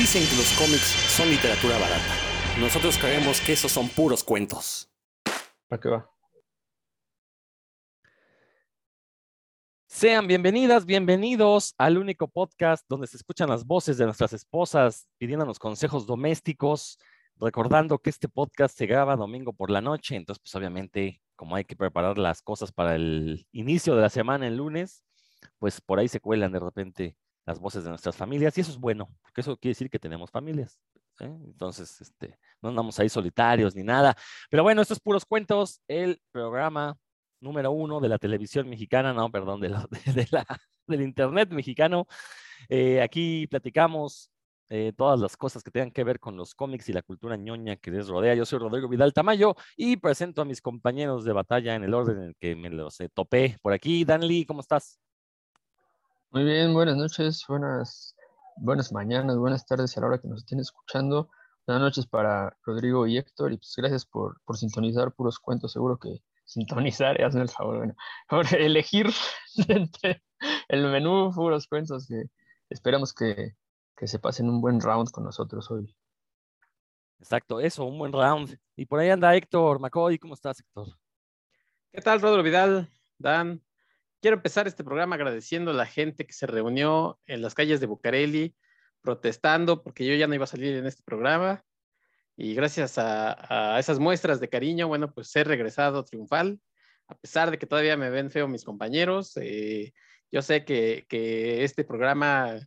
Dicen que los cómics son literatura barata. Nosotros creemos que esos son puros cuentos. ¿Para qué va? Sean bienvenidas, bienvenidos al único podcast donde se escuchan las voces de nuestras esposas pidiéndonos consejos domésticos, recordando que este podcast se graba domingo por la noche, entonces pues obviamente como hay que preparar las cosas para el inicio de la semana el lunes, pues por ahí se cuelan de repente las voces de nuestras familias y eso es bueno, porque eso quiere decir que tenemos familias. Entonces, este, no andamos ahí solitarios ni nada. Pero bueno, estos puros cuentos, el programa número uno de la televisión mexicana, no, perdón, de la, de la del internet mexicano. Eh, aquí platicamos eh, todas las cosas que tengan que ver con los cómics y la cultura ñoña que les rodea. Yo soy Rodrigo Vidal Tamayo y presento a mis compañeros de batalla en el orden en el que me los eh, topé por aquí. Dan Lee, ¿cómo estás? Muy bien, buenas noches, buenas, buenas mañanas, buenas tardes a la hora que nos estén escuchando. Buenas noches para Rodrigo y Héctor y pues gracias por, por sintonizar puros cuentos. Seguro que sintonizar, hazme el favor, bueno, por elegir entre el menú puros cuentos que esperamos que, que se pasen un buen round con nosotros hoy. Exacto, eso, un buen round. Y por ahí anda Héctor McCoy, ¿cómo estás, Héctor? ¿Qué tal, Rodrigo Vidal? Dan, quiero empezar este programa agradeciendo a la gente que se reunió en las calles de Bucareli protestando porque yo ya no iba a salir en este programa y gracias a, esas muestras de cariño, bueno, pues he regresado triunfal, a pesar de que todavía me ven feo mis compañeros. Eh, yo sé que, este programa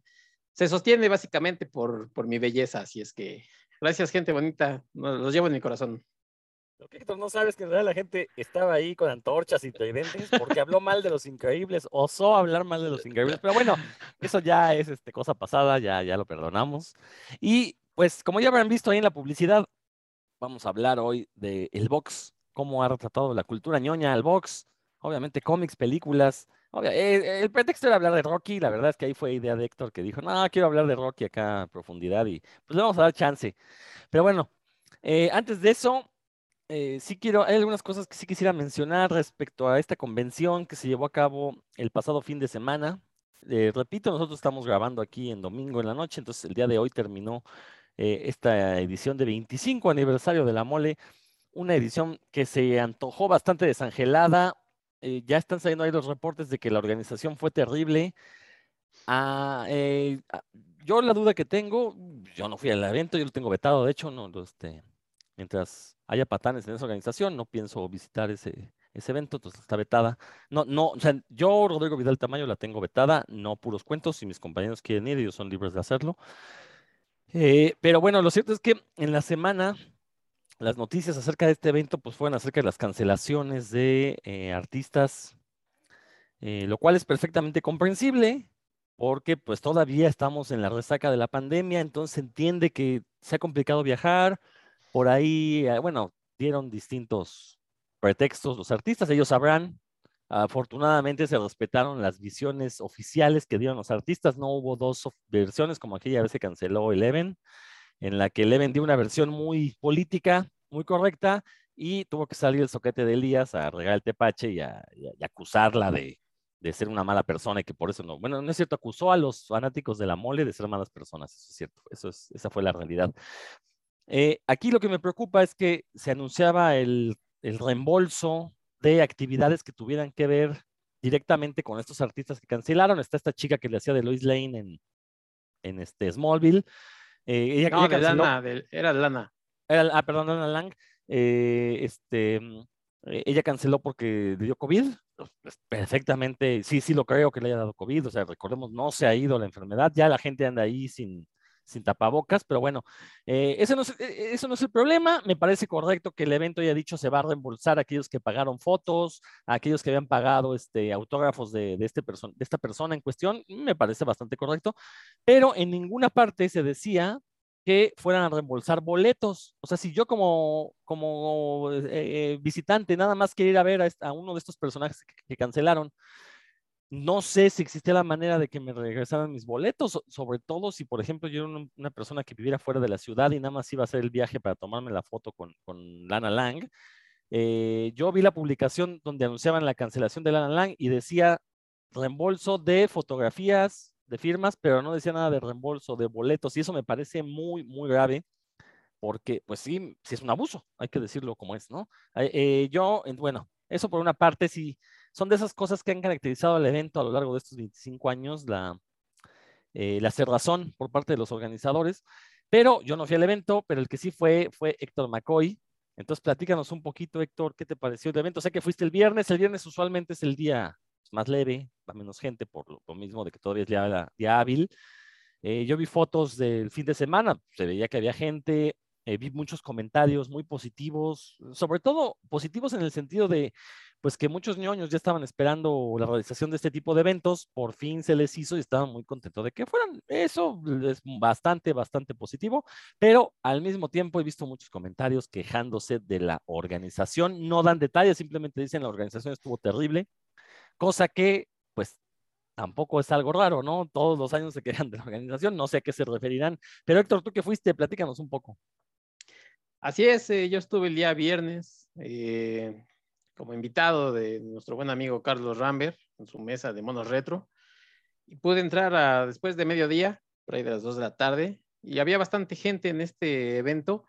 se sostiene básicamente por, por mi belleza, así es que gracias gente bonita, los llevo en mi corazón. Lo que Héctor no sabes que en realidad la gente estaba ahí con antorchas y tridentes porque habló mal de los increíbles, osó hablar mal de los increíbles, pero bueno, eso ya es este, cosa pasada, ya, ya lo perdonamos. Y pues como ya habrán visto ahí en la publicidad, vamos a hablar hoy de el box, cómo ha retratado la cultura ñoña al box, obviamente cómics, películas. Eh, el pretexto era hablar de Rocky, la verdad es que ahí fue idea de Héctor que dijo, no, quiero hablar de Rocky acá a profundidad y pues le vamos a dar chance. Pero bueno, eh, antes de eso, eh, sí quiero, hay algunas cosas que sí quisiera mencionar respecto a esta convención que se llevó a cabo el pasado fin de semana. repito, nosotros estamos grabando aquí en domingo en la noche, entonces el día de hoy terminó eh, esta edición de 25 aniversario de la mole, una edición que se antojó bastante desangelada. Eh, ya están saliendo ahí los reportes de que la organización fue terrible. Ah, eh, ah, yo la duda que tengo, yo no fui al evento, yo lo tengo vetado, de hecho, no, este, mientras haya patanes en esa organización, no pienso visitar ese, ese evento, entonces está vetada. No, no, o sea, yo, Rodrigo Vidal Tamayo, la tengo vetada, no puros cuentos, si mis compañeros quieren ir, ellos son libres de hacerlo. Eh, pero bueno, lo cierto es que en la semana las noticias acerca de este evento pues fueron acerca de las cancelaciones de eh, artistas, eh, lo cual es perfectamente comprensible porque pues todavía estamos en la resaca de la pandemia, entonces entiende que se ha complicado viajar, por ahí, bueno, dieron distintos pretextos los artistas, ellos sabrán, Afortunadamente se respetaron las visiones oficiales que dieron los artistas. No hubo dos versiones como aquella vez se canceló Eleven, en la que Eleven dio una versión muy política, muy correcta, y tuvo que salir el soquete de Elías a regar el tepache y, a, acusarla de, ser una mala persona y que por eso no. Bueno, no es cierto, acusó a los fanáticos de la mole de ser malas personas, eso es cierto, esa fue la realidad. Eh, aquí lo que me preocupa es que se anunciaba el, el reembolso de actividades que tuvieran que ver directamente con estos artistas que cancelaron. Está esta chica que le hacía de Lois Lane en, en este Smallville. Eh, ella, no, de Lana, era Lana. ah, perdón, Lana Lang. Eh, este, eh, ella canceló porque le dio COVID. Pues, perfectamente, sí, sí lo creo que le haya dado COVID. O sea, recordemos, no se ha ido la enfermedad. Ya la gente anda ahí sin, sin tapabocas, pero bueno, eh, eso, no es, eso el problema. Me parece correcto que el evento haya dicho se va a reembolsar a aquellos que pagaron fotos, a aquellos que habían pagado este, autógrafos de, este esta persona en cuestión. Me parece bastante correcto, pero en ninguna parte se decía que fueran a reembolsar boletos. O sea, si yo como, como eh, visitante nada más quiero ir a ver a, uno de estos personajes que cancelaron, no sé si existía la manera de que me regresaran mis boletos, sobre todo si, por ejemplo, yo era una persona que viviera fuera de la ciudad y nada más iba a hacer el viaje para tomarme la foto con, Lana Lang. Eh, yo vi la publicación donde anunciaban la cancelación de Lana Lang y decía reembolso de fotografías de firmas, pero no decía nada de reembolso, de boletos, y eso me parece muy, muy grave, porque pues sí, sí es un abuso, hay que decirlo como es, ¿no? Eh, eh, yo, bueno, eso por una parte, sí, son de esas cosas que han caracterizado al evento a lo largo de estos 25 años, la, eh, la cerrazón por parte de los organizadores, pero yo no fui al evento, pero el que sí fue fue Héctor McCoy. Entonces, platícanos un poquito, Héctor, ¿qué te pareció el evento? Sé que fuiste el viernes, el viernes usualmente es el día más leve, va menos gente por lo, mismo de que todavía es día, día hábil. Eh, yo vi fotos del fin de semana, se veía que había gente, eh, vi muchos comentarios muy positivos, sobre todo positivos en el sentido de, pues que muchos ñoños ya estaban esperando la realización de este tipo de eventos, por fin se les hizo y estaban muy contentos de que fueran. Eso es bastante, bastante positivo, pero al mismo tiempo he visto muchos comentarios quejándose de la organización, no dan detalles, simplemente dicen la organización estuvo terrible, cosa que pues tampoco es algo raro, ¿no? Todos los años se quejan de la organización, no sé a qué se referirán, pero Héctor, tú que fuiste, platícanos un poco. Así es, eh, yo estuve el día viernes eh, como invitado de nuestro buen amigo Carlos Rambert en su mesa de monos retro y pude entrar a, después de mediodía, por ahí de las 2 de la tarde, y había bastante gente en este evento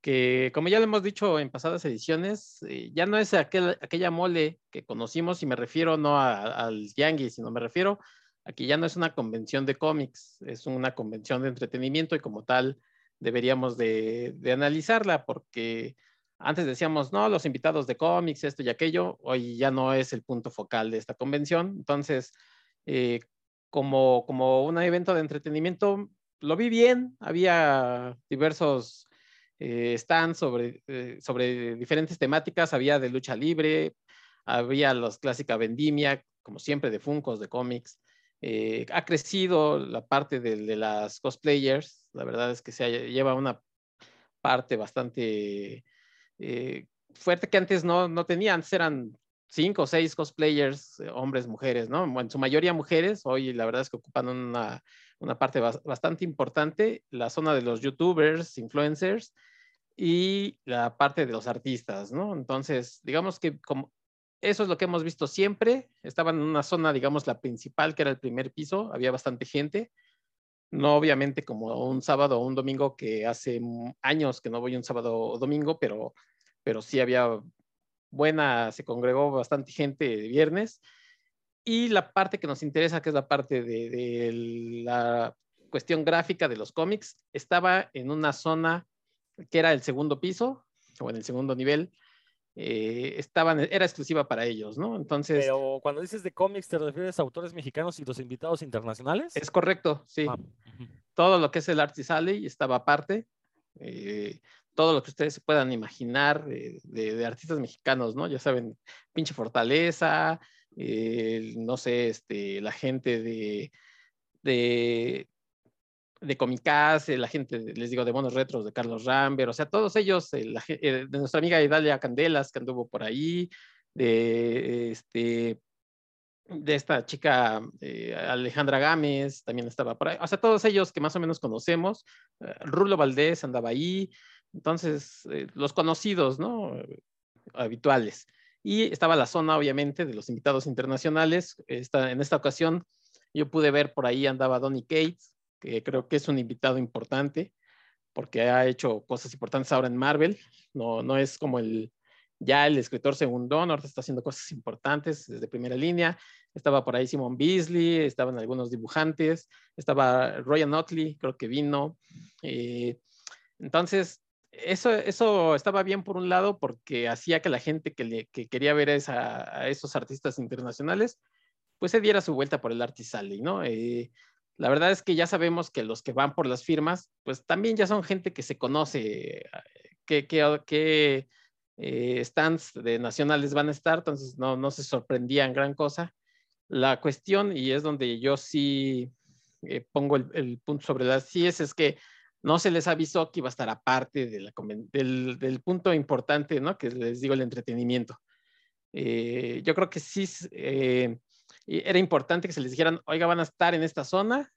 que, como ya lo hemos dicho en pasadas ediciones, eh, ya no es aquel, aquella mole que conocimos, y me refiero no al Yankee, sino me refiero a que ya no es una convención de cómics, es una convención de entretenimiento y como tal deberíamos de, analizarla porque antes decíamos, no, los invitados de cómics, esto y aquello, hoy ya no es el punto focal de esta convención. Entonces, eh, como, como un evento de entretenimiento, lo vi bien, había diversos eh, stands sobre, eh, sobre diferentes temáticas, había de lucha libre, había los clásica vendimia, como siempre, de Funcos, de cómics. Ha crecido la parte de, de, las cosplayers, la verdad es que se lleva una parte bastante eh, fuerte que antes no, no tenía. Antes eran cinco o seis cosplayers, eh, hombres, mujeres, ¿no? En su mayoría mujeres. Hoy la verdad es que ocupan una, una parte bastante importante. La zona de los youtubers, influencers y la parte de los artistas, ¿no? Entonces, digamos que como eso es lo que hemos visto siempre. Estaban en una zona, digamos, la principal, que era el primer piso. Había bastante gente no obviamente como un sábado o un domingo, que hace años que no voy un sábado o domingo, pero, pero sí había buena, se congregó bastante gente de viernes. Y la parte que nos interesa, que es la parte de, la cuestión gráfica de los cómics, estaba en una zona que era el segundo piso o en el segundo nivel, eh, estaban, era exclusiva para ellos, ¿no? Entonces. Pero cuando dices de cómics, ¿te refieres a autores mexicanos y los invitados internacionales? Es correcto, sí. Ah, todo lo que es el Artist Alley estaba aparte. Eh, todo lo que ustedes se puedan imaginar de, de, artistas mexicanos, ¿no? Ya saben, pinche Fortaleza, no sé, este, la gente de, de de Comicase, la gente, les digo, de Monos Retros, de Carlos Rambert, o sea, todos ellos, eh, eh, de nuestra amiga Idalia Candelas, que anduvo por ahí, de, este, de esta chica eh, Alejandra Gámez, también estaba por ahí, o sea, todos ellos que más o menos conocemos, Rulo Valdés andaba ahí, entonces, los conocidos, ¿no? Habituales. Y estaba la zona, obviamente, de los invitados internacionales. Esta, en esta ocasión, yo pude ver por ahí andaba Donny Cates, que creo que es un invitado importante porque ha hecho cosas importantes ahora en Marvel. No, no es como el ya el escritor segundón, ahora está haciendo cosas importantes desde primera línea. Estaba por ahí Simon Beasley, estaban algunos dibujantes, estaba Ryan Otley, creo que vino. Eh, entonces, eso, eso estaba bien por un lado porque hacía que la gente que, le, que quería ver a, a, esos artistas internacionales, pues se diera su vuelta por el Artist Alley, ¿no? Eh, la verdad es que ya sabemos que los que van por las firmas, pues también ya son gente que se conoce, eh, qué que, eh, stands de nacionales van a estar, entonces no, no se sorprendían gran cosa. La cuestión, y es donde yo sí eh, pongo el, punto sobre las CIES, es que no se les avisó que iba a estar aparte de la, del, del, punto importante, ¿no? Que les digo, el entretenimiento. yo creo que sí era importante que se les dijeran, oiga, van a estar en esta zona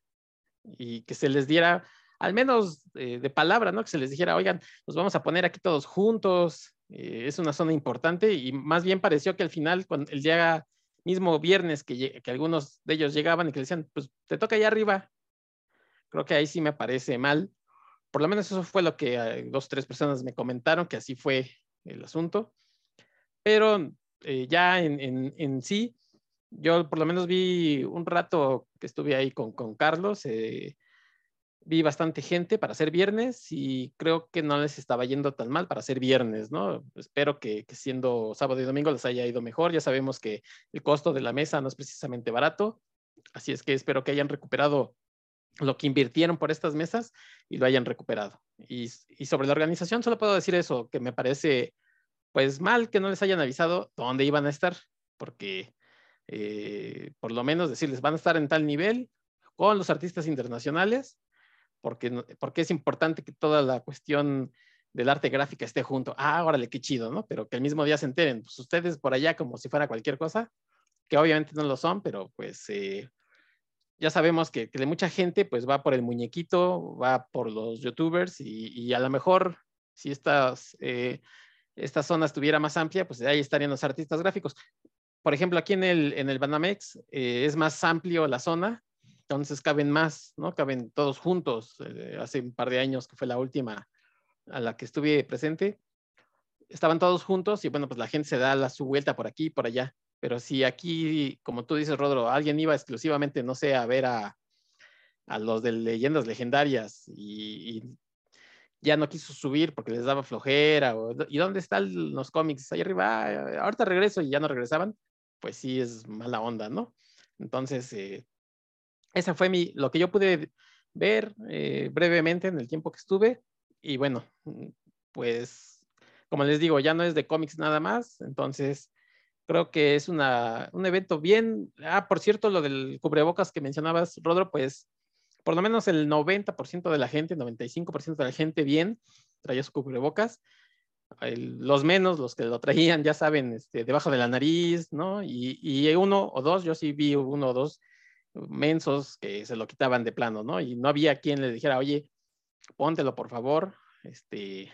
y que se les diera, al menos eh, de palabra, ¿no? Que se les dijera, oigan, nos vamos a poner aquí todos juntos, eh, es una zona importante y más bien pareció que al final, cuando el día mismo viernes que, que algunos de ellos llegaban y que le decían, pues te toca allá arriba. Creo que ahí sí me parece mal. Por lo menos eso fue lo que eh, dos tres personas me comentaron, que así fue el asunto. Pero eh, ya en, en, en, sí, yo por lo menos vi un rato que estuve ahí con, con Carlos, eh, vi bastante gente para ser viernes y creo que no les estaba yendo tan mal para ser viernes, ¿no? Espero que, siendo sábado y domingo les haya ido mejor. Ya sabemos que el costo de la mesa no es precisamente barato, así es que espero que hayan recuperado lo que invirtieron por estas mesas y lo hayan recuperado. Y, y sobre la organización solo puedo decir eso, que me parece pues mal que no les hayan avisado dónde iban a estar, porque eh, por lo menos decirles, van a estar en tal nivel con los artistas internacionales, porque, porque es importante que toda la cuestión del arte gráfica esté junto. Ah, órale, qué chido, ¿no? Pero que el mismo día se enteren, pues ustedes por allá como si fuera cualquier cosa, que obviamente no lo son, pero pues eh, ya sabemos que, que, mucha gente pues va por el muñequito, va por los youtubers y, y a lo mejor si estas, eh, esta zona estuviera más amplia, pues ahí estarían los artistas gráficos por ejemplo, aquí en el, en el Banamex eh, es más amplio la zona, entonces caben más, ¿no? Caben todos juntos. Eh, hace un par de años que fue la última a la que estuve presente, estaban todos juntos y bueno, pues la gente se da la, su vuelta por aquí y por allá. Pero si aquí, como tú dices, Rodro, alguien iba exclusivamente, no sé, a ver a, a los de leyendas legendarias y, ya no quiso subir porque les daba flojera, o, ¿y dónde están los cómics? Ahí arriba, ah, ahorita regreso y ya no regresaban, pues sí es mala onda, ¿no? Entonces, eh, esa fue mi, lo que yo pude ver eh, brevemente en el tiempo que estuve. Y bueno, mm, pues como les digo, ya no es de cómics nada más. Entonces, creo que es una, un evento bien. Ah, por cierto, lo del cubrebocas que mencionabas, Rodro, pues por lo menos el 90% de la gente, 95% de la gente bien traía su cubrebocas los menos, los que lo traían, ya saben, este, debajo de la nariz, ¿no? Y, y, uno o dos, yo sí vi uno o dos mensos que se lo quitaban de plano, ¿no? Y no había quien le dijera, oye, póntelo por favor, este,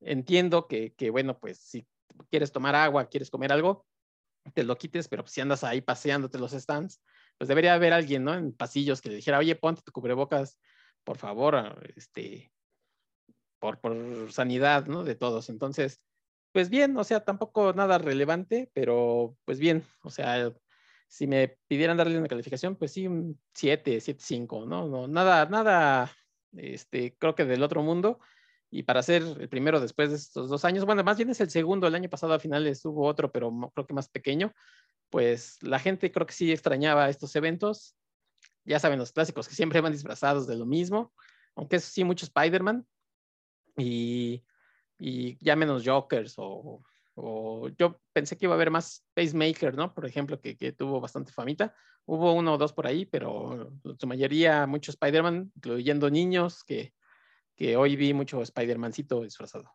entiendo que, que, bueno, pues si quieres tomar agua, quieres comer algo, te lo quites, pero si andas ahí paseándote los stands, pues debería haber alguien, ¿no? En pasillos que le dijera, oye, ponte tu cubrebocas, por favor, este, por, por sanidad, ¿no? De todos. Entonces, pues bien, o sea, tampoco nada relevante, pero pues bien, o sea, si me pidieran darle una calificación, pues sí, un 7, 7, 5, ¿no? no nada, nada, este, creo que del otro mundo. Y para ser el primero después de estos dos años, bueno, más bien es el segundo, el año pasado a finales hubo otro, pero creo que más pequeño, pues la gente creo que sí extrañaba estos eventos. Ya saben, los clásicos que siempre van disfrazados de lo mismo, aunque eso sí, mucho Spider-Man, y, y ya menos Jokers o, o, yo pensé que iba a haber más Pacemaker, ¿no? Por ejemplo, que, que, tuvo bastante famita. Hubo uno o dos por ahí, pero su mayoría, mucho Spider-Man, incluyendo niños, que, que hoy vi mucho Spider-Mancito disfrazado.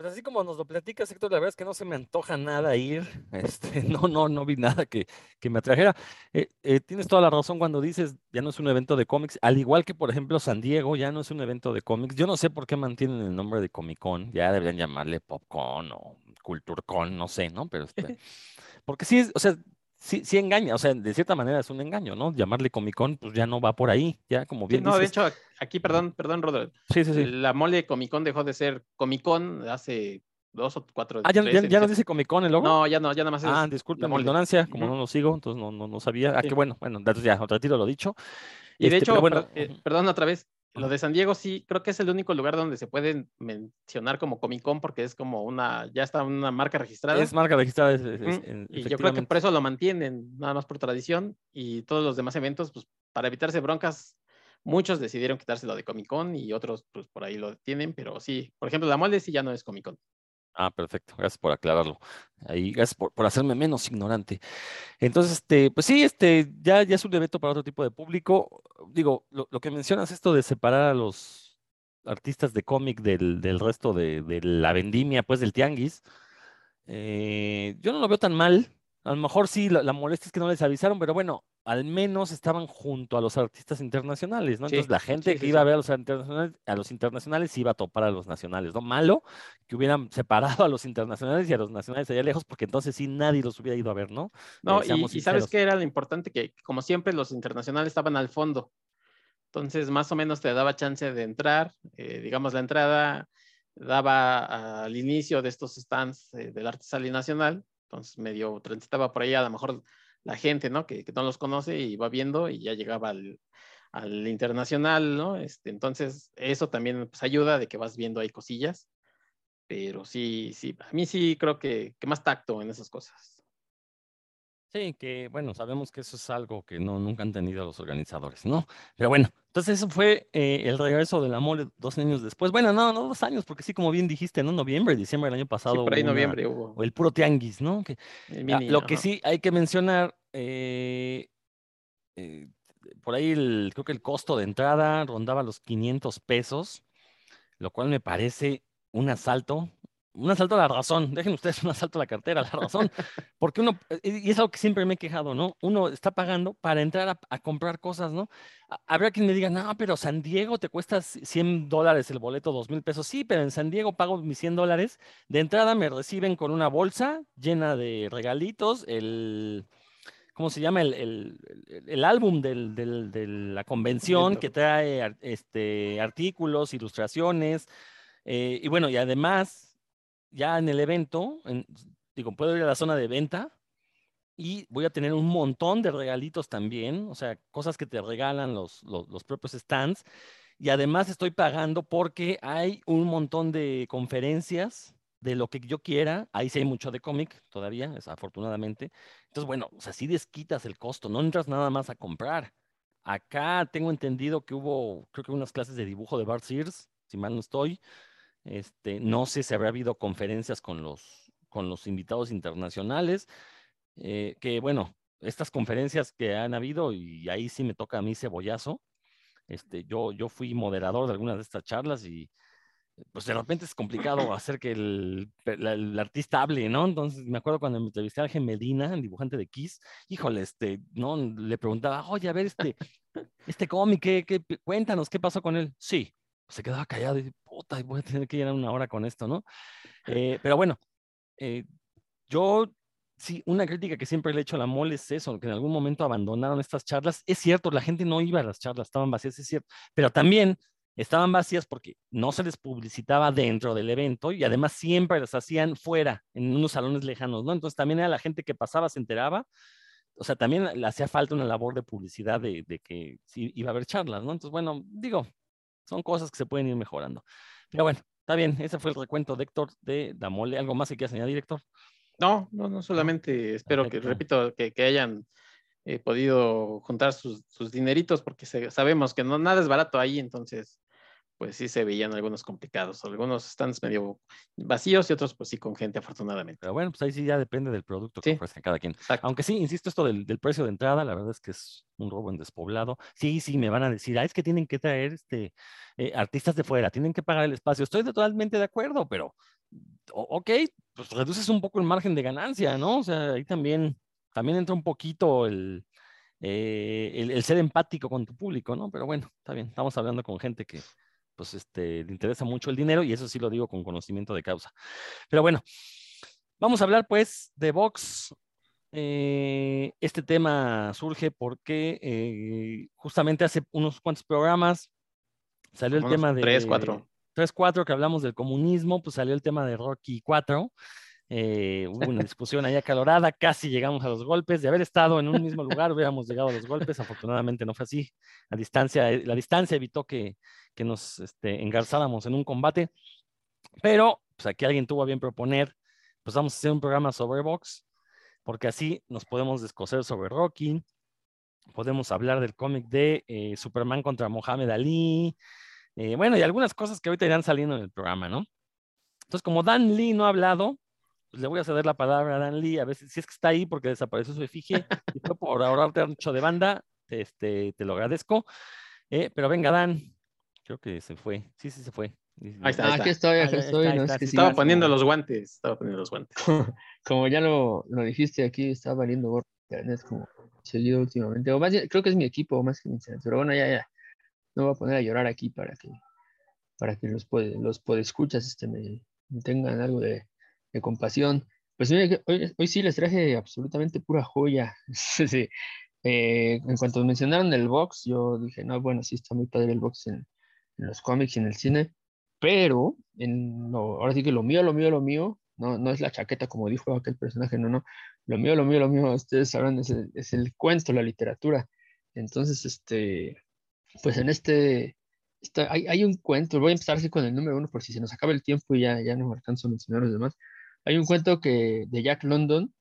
Pues así como nos lo platicas, Héctor, la verdad es que no se me antoja nada ir. Este, no, no, no vi nada que, que me atrajera. Eh, eh, tienes toda la razón cuando dices, ya no es un evento de cómics, al igual que, por ejemplo, San Diego, ya no es un evento de cómics. Yo no sé por qué mantienen el nombre de Comic Con, ya deberían llamarle Popcorn o CultureCon, no sé, ¿no? Pero este, porque sí, o sea, sí, sí engaña, o sea, de cierta manera es un engaño, ¿no? Llamarle Comic Con, pues ya no va por ahí, ya como bien. Sí, no, dices, de hecho, aquí, perdón, perdón, Rodolfo. Sí, sí, sí. La mole Comic Con dejó de ser Comic Con hace dos o cuatro. Ah, ya, ya, ya no dice Comic Con el logo. No, ya no, ya nada más es. Ah, disculpe mi ignorancia, como uh -huh. no lo sigo, entonces no, no, no sabía. Ah, Sí. qué bueno, bueno, ya, otro tiro lo dicho. Y de Este, hecho, pero bueno, per- eh, perdón otra vez, lo de San Diego sí, creo que es el único lugar donde se puede mencionar como Comic Con porque es como una, ya está una marca registrada. es marca registrada, es- es- en- Y yo creo que por eso lo mantienen, nada más por tradición. Y todos los demás eventos, pues para evitarse broncas, muchos decidieron quitárselo de Comic Con y otros, pues por ahí lo tienen. Pero sí, por ejemplo, la mole sí ya no es Comic Con. Ah, perfecto, gracias por aclararlo. Ahí, gracias por, por hacerme menos ignorante. Entonces, este, pues sí, este, ya, ya es un evento para otro tipo de público. Digo, lo, lo que mencionas, esto de separar a los artistas de cómic del, del resto de, de la vendimia, pues del tianguis, eh, yo no lo veo tan mal. A lo mejor sí, la, la molestia es que no les avisaron, pero bueno, al menos estaban junto a los artistas internacionales, ¿no? Sí, Entonces la gente sí, que sí, iba a ver a los internacionales, a los internacionales iba a topar a los nacionales, ¿no? Malo que hubieran separado a los internacionales y a los nacionales allá lejos, porque entonces sí nadie los hubiera ido a ver, ¿no? No, Eh, y, sabes qué era lo importante que, como siempre, los internacionales estaban al fondo. Entonces, más o menos te daba chance de entrar. eh, digamos, la entrada daba al inicio de estos stands eh, del arte nacional. Entonces, medio transitaba por ahí a lo mejor la gente, ¿no? Que, que no los conoce y va viendo y ya llegaba al, al internacional, ¿no? Este, entonces, eso también pues, ayuda de que vas viendo ahí cosillas. Pero sí, sí, a mí sí creo que, que más tacto en esas cosas. Sí, que bueno, sabemos que eso es algo que no, nunca han tenido los organizadores, ¿no? Pero bueno, entonces eso fue eh, el regreso de la mole dos años después. Bueno, no, no dos años, porque sí, como bien dijiste, ¿no? Noviembre, diciembre del año Sí, pasado. por ahí una- noviembre hubo. o el puro tianguis, ¿no? Que, ah, mini, lo que sí hay que mencionar, eh, eh, por ahí el, creo que el costo de entrada rondaba los 500 pesos, lo cual me parece un asalto, un asalto a la razón. Dejen ustedes un asalto a la cartera, a la razón. Porque uno, eh, y es algo que siempre me he quejado, ¿no? Uno está pagando para entrar a, a comprar cosas, ¿no? Ha- Habrá quien me diga, no, pero San Diego te cuesta c- 100 dólares el boleto, 2 mil pesos. Sí, pero en San Diego pago mis 100 dólares. De entrada me reciben con una bolsa llena de regalitos, el, ¿cómo se llama? El, el- el- el álbum del- del- de la convención que trae este, artículos, ilustraciones. eh, y bueno, y además, ya en el evento, en- digo, puedo ir a la zona de venta y voy a tener un montón de regalitos también, o sea, cosas que te regalan los, los, los propios stands. Y además estoy pagando porque hay un montón de conferencias de lo que yo quiera. Ahí sí hay mucho de cómic todavía, desafortunadamente. Entonces, bueno, o sea, sí desquitas el costo, no entras nada más a comprar. Acá tengo entendido que hubo, creo que unas clases de dibujo de Bart Sears, si mal no estoy. Este, no sé si habrá habido conferencias con los, con los invitados internacionales, eh, que bueno, estas conferencias que han habido, y ahí sí me toca a mí cebollazo, este, yo, yo fui moderador de algunas de estas charlas y pues de repente es complicado hacer que el, artista hable, ¿no? Entonces me acuerdo cuando me entrevisté a Ángel Medina, el dibujante de Kiss, híjole, este, ¿no? Le preguntaba, oye, a ver, este, este cómic, ¿qué, qué, cuéntanos, ¿qué pasó con él? Sí, se quedaba callado y puta, voy a tener que llenar una hora con esto, ¿no? Eh, pero bueno, eh, yo sí, una crítica que siempre le he hecho a la mole es eso, que en algún momento abandonaron estas charlas. Es cierto, la gente no iba a las charlas, estaban vacías, es cierto, pero también estaban vacías porque no se les publicitaba dentro del evento y además siempre las hacían fuera, en unos salones lejanos, ¿no? Entonces también era la gente que pasaba, se enteraba. O sea, también le hacía falta una labor de publicidad de, de que sí iba a haber charlas, ¿no? Entonces, bueno, digo, son cosas que se pueden ir mejorando. Pero bueno, está bien, ese fue el recuento de Héctor de la mole. ¿Algo más que quieras añadir, Héctor? No, no, no, solamente espero que, repito, que, que hayan eh, podido juntar sus, sus dineritos, porque se- sabemos que no nada es barato ahí, entonces, pues sí se veían algunos complicados, algunos stands medio vacíos y otros, pues sí, con gente, afortunadamente. Pero bueno, pues ahí sí ya depende del producto que Sí. ofrezca cada quien. Exacto. Aunque sí, insisto, esto del, del precio de entrada, la verdad es que es un robo en despoblado. Sí, sí, me van a decir, ah, es que tienen que traer este, eh, artistas de fuera, tienen que pagar el espacio. Estoy totalmente de acuerdo, pero, ok, pues reduces un poco el margen de ganancia, ¿no? O sea, ahí también, también entra un poquito el, eh, el, el ser empático con tu público, ¿no? Pero bueno, está bien, estamos hablando con gente que, pues, este, le interesa mucho el dinero y eso sí lo digo con conocimiento de causa. Pero bueno, vamos a hablar pues de Vox. Eh, este tema surge porque eh, justamente hace unos cuantos programas salió el unos tema de... tres, cuatro. 3, 4 que hablamos del comunismo, pues salió el tema de Rocky 4. Eh, hubo una discusión ahí acalorada, casi llegamos a los golpes. De haber estado en un mismo lugar, hubiéramos llegado a los golpes. Afortunadamente no fue así. La distancia, la distancia evitó que, que nos este, engarzáramos en un combate. Pero, pues aquí alguien tuvo a bien proponer, pues vamos a hacer un programa sobre box, porque así nos podemos descoser sobre Rocky, podemos hablar del cómic de eh, Superman contra Mohamed Ali, eh, bueno, y algunas cosas que ahorita irán saliendo en el programa, ¿no? Entonces, como Dan Lee no ha hablado, pues le voy a ceder la palabra a Dan Lee, a ver si, si es que está ahí porque desapareció su efigie, y fue por ahorrarte ancho de banda, te, este, te lo agradezco. Eh, pero venga, Dan, creo que se fue, sí, sí se fue. Ahí está, Ah, ahí aquí estoy, aquí estoy. está, no, está, es que sí, sí, Estaba sí, poniendo los guantes, estaba poniendo los guantes. como ya lo, lo dijiste aquí, está valiendo gorro internet como seguido últimamente. O más bien, creo que es mi equipo más que mi internet. Pero bueno, ya, ya. No voy a poner a llorar aquí para que, para que los, puede, los podescuchas este, me, me tengan algo de, de compasión. Pues que hoy, hoy sí les traje absolutamente pura joya. Sí. Eh, en cuanto mencionaron el box, yo dije, no, bueno, sí está muy padre el box en, en los cómics y en el cine, pero en lo- ahora sí que lo mío, lo mío, lo mío, no, no es la chaqueta como dijo aquel personaje, no, no, lo mío, lo mío, lo mío, ustedes sabrán, es el, es el cuento, la literatura. Entonces, este, pues en este, está- hay, hay un cuento, voy a empezar así con el número uno por si se nos acaba el tiempo y ya, ya no alcanzo a mencionar los demás. Hay un cuento que, de Jack London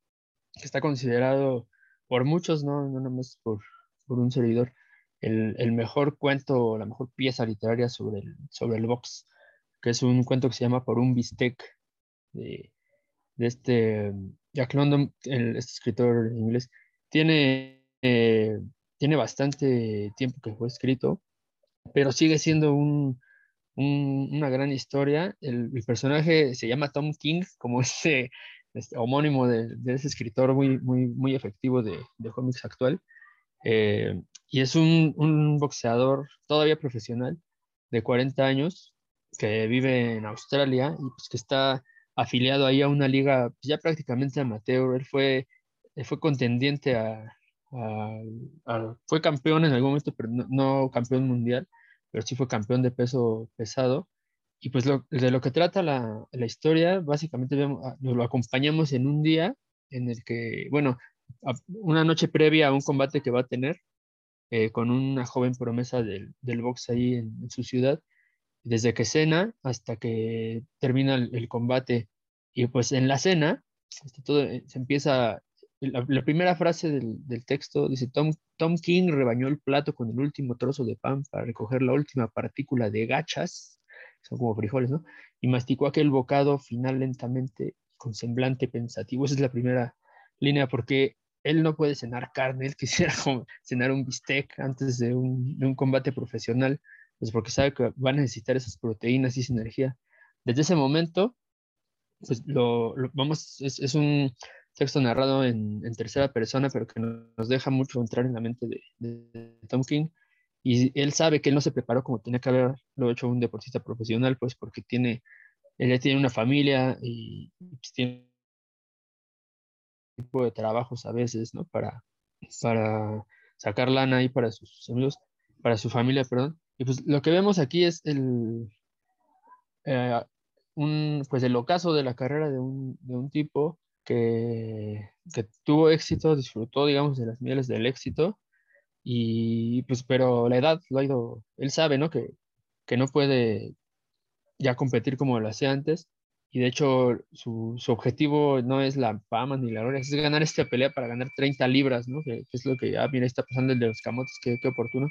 que está considerado por muchos, no, no nada por, por un servidor, el, el mejor cuento, la mejor pieza literaria sobre el, sobre el box, que es un cuento que se llama Por un bistec, de, de este Jack London, el- este escritor inglés. Tiene, eh, tiene bastante tiempo que fue escrito, pero sigue siendo un, un- una gran historia. El, personaje se llama Tom King, como ese este, homónimo de, de ese escritor muy, muy, muy efectivo de, de cómics actual. Eh, y es un, boxeador todavía profesional de 40 años que vive en Australia y pues que está afiliado ahí a una liga pues, ya prácticamente amateur. Él fue, él fue contendiente a, fue campeón en algún momento, pero no campeón mundial, pero sí fue campeón de peso pesado. Y pues de lo que trata la, la historia, básicamente vemos, ah, nos lo acompañamos en un día en el que, bueno, una noche previa a un combate que va a tener eh, con una joven promesa del, del box ahí en, su ciudad, desde que cena hasta que termina el, el combate. Y pues en la cena, este, todo, eh, se empieza, la, primera frase del, del texto dice, Tom, Tom King rebañó el plato con el último trozo de pan para recoger la última partícula de gachas, son como frijoles, ¿no? Y masticó aquel bocado final lentamente, con semblante pensativo. Esa es la primera línea, porque él no puede cenar carne, él quisiera cenar un bistec antes de un, de un combate profesional, pues porque sabe que va a necesitar esas proteínas y esa energía. Desde ese momento, pues lo, lo- vamos, es, es un texto narrado en, en tercera persona, pero que no- nos deja mucho entrar en la mente de, de Tom King. Y él sabe que él no se preparó como tenía que haberlo hecho un deportista profesional, pues porque tiene, él ya tiene una familia y pues, tiene tipo de trabajos a veces, ¿no? Para, para sacar lana ahí para sus amigos, para su familia, perdón. Y pues lo que vemos aquí es el, eh, un, pues el ocaso de la carrera de un, de un tipo que, tuvo éxito, disfrutó, digamos, de las mieles del éxito, y pues, pero la edad lo ha ido, él sabe, ¿no? Que, que no puede ya competir como lo hacía antes, y de hecho su, su objetivo no es la fama ni la gloria, es ganar esta pelea para ganar 30 libras, ¿no? Que, que es lo que, ah, mira, está pasando el de los camotes, qué, qué oportuno.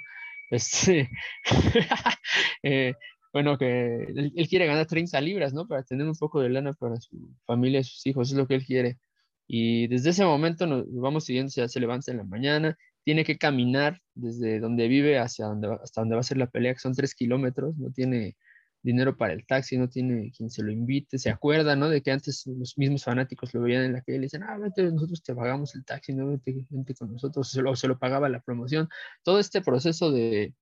Este, eh, bueno, que él, él quiere ganar 30 libras, ¿no? Para tener un poco de lana para su familia y sus hijos, es lo que él quiere. Y desde ese momento nos vamos siguiendo, ya se levanta en la mañana, tiene que caminar desde donde vive hacia donde hasta donde va a ser la pelea, que son tres kilómetros, no tiene dinero para el taxi, no tiene quien se lo invite, se acuerda, ¿no? De que antes los mismos fanáticos lo veían en la calle y le dicen, ah, vete, nosotros te pagamos el taxi, no, vete, vente con nosotros, se lo, se lo pagaba la promoción. Todo este proceso de,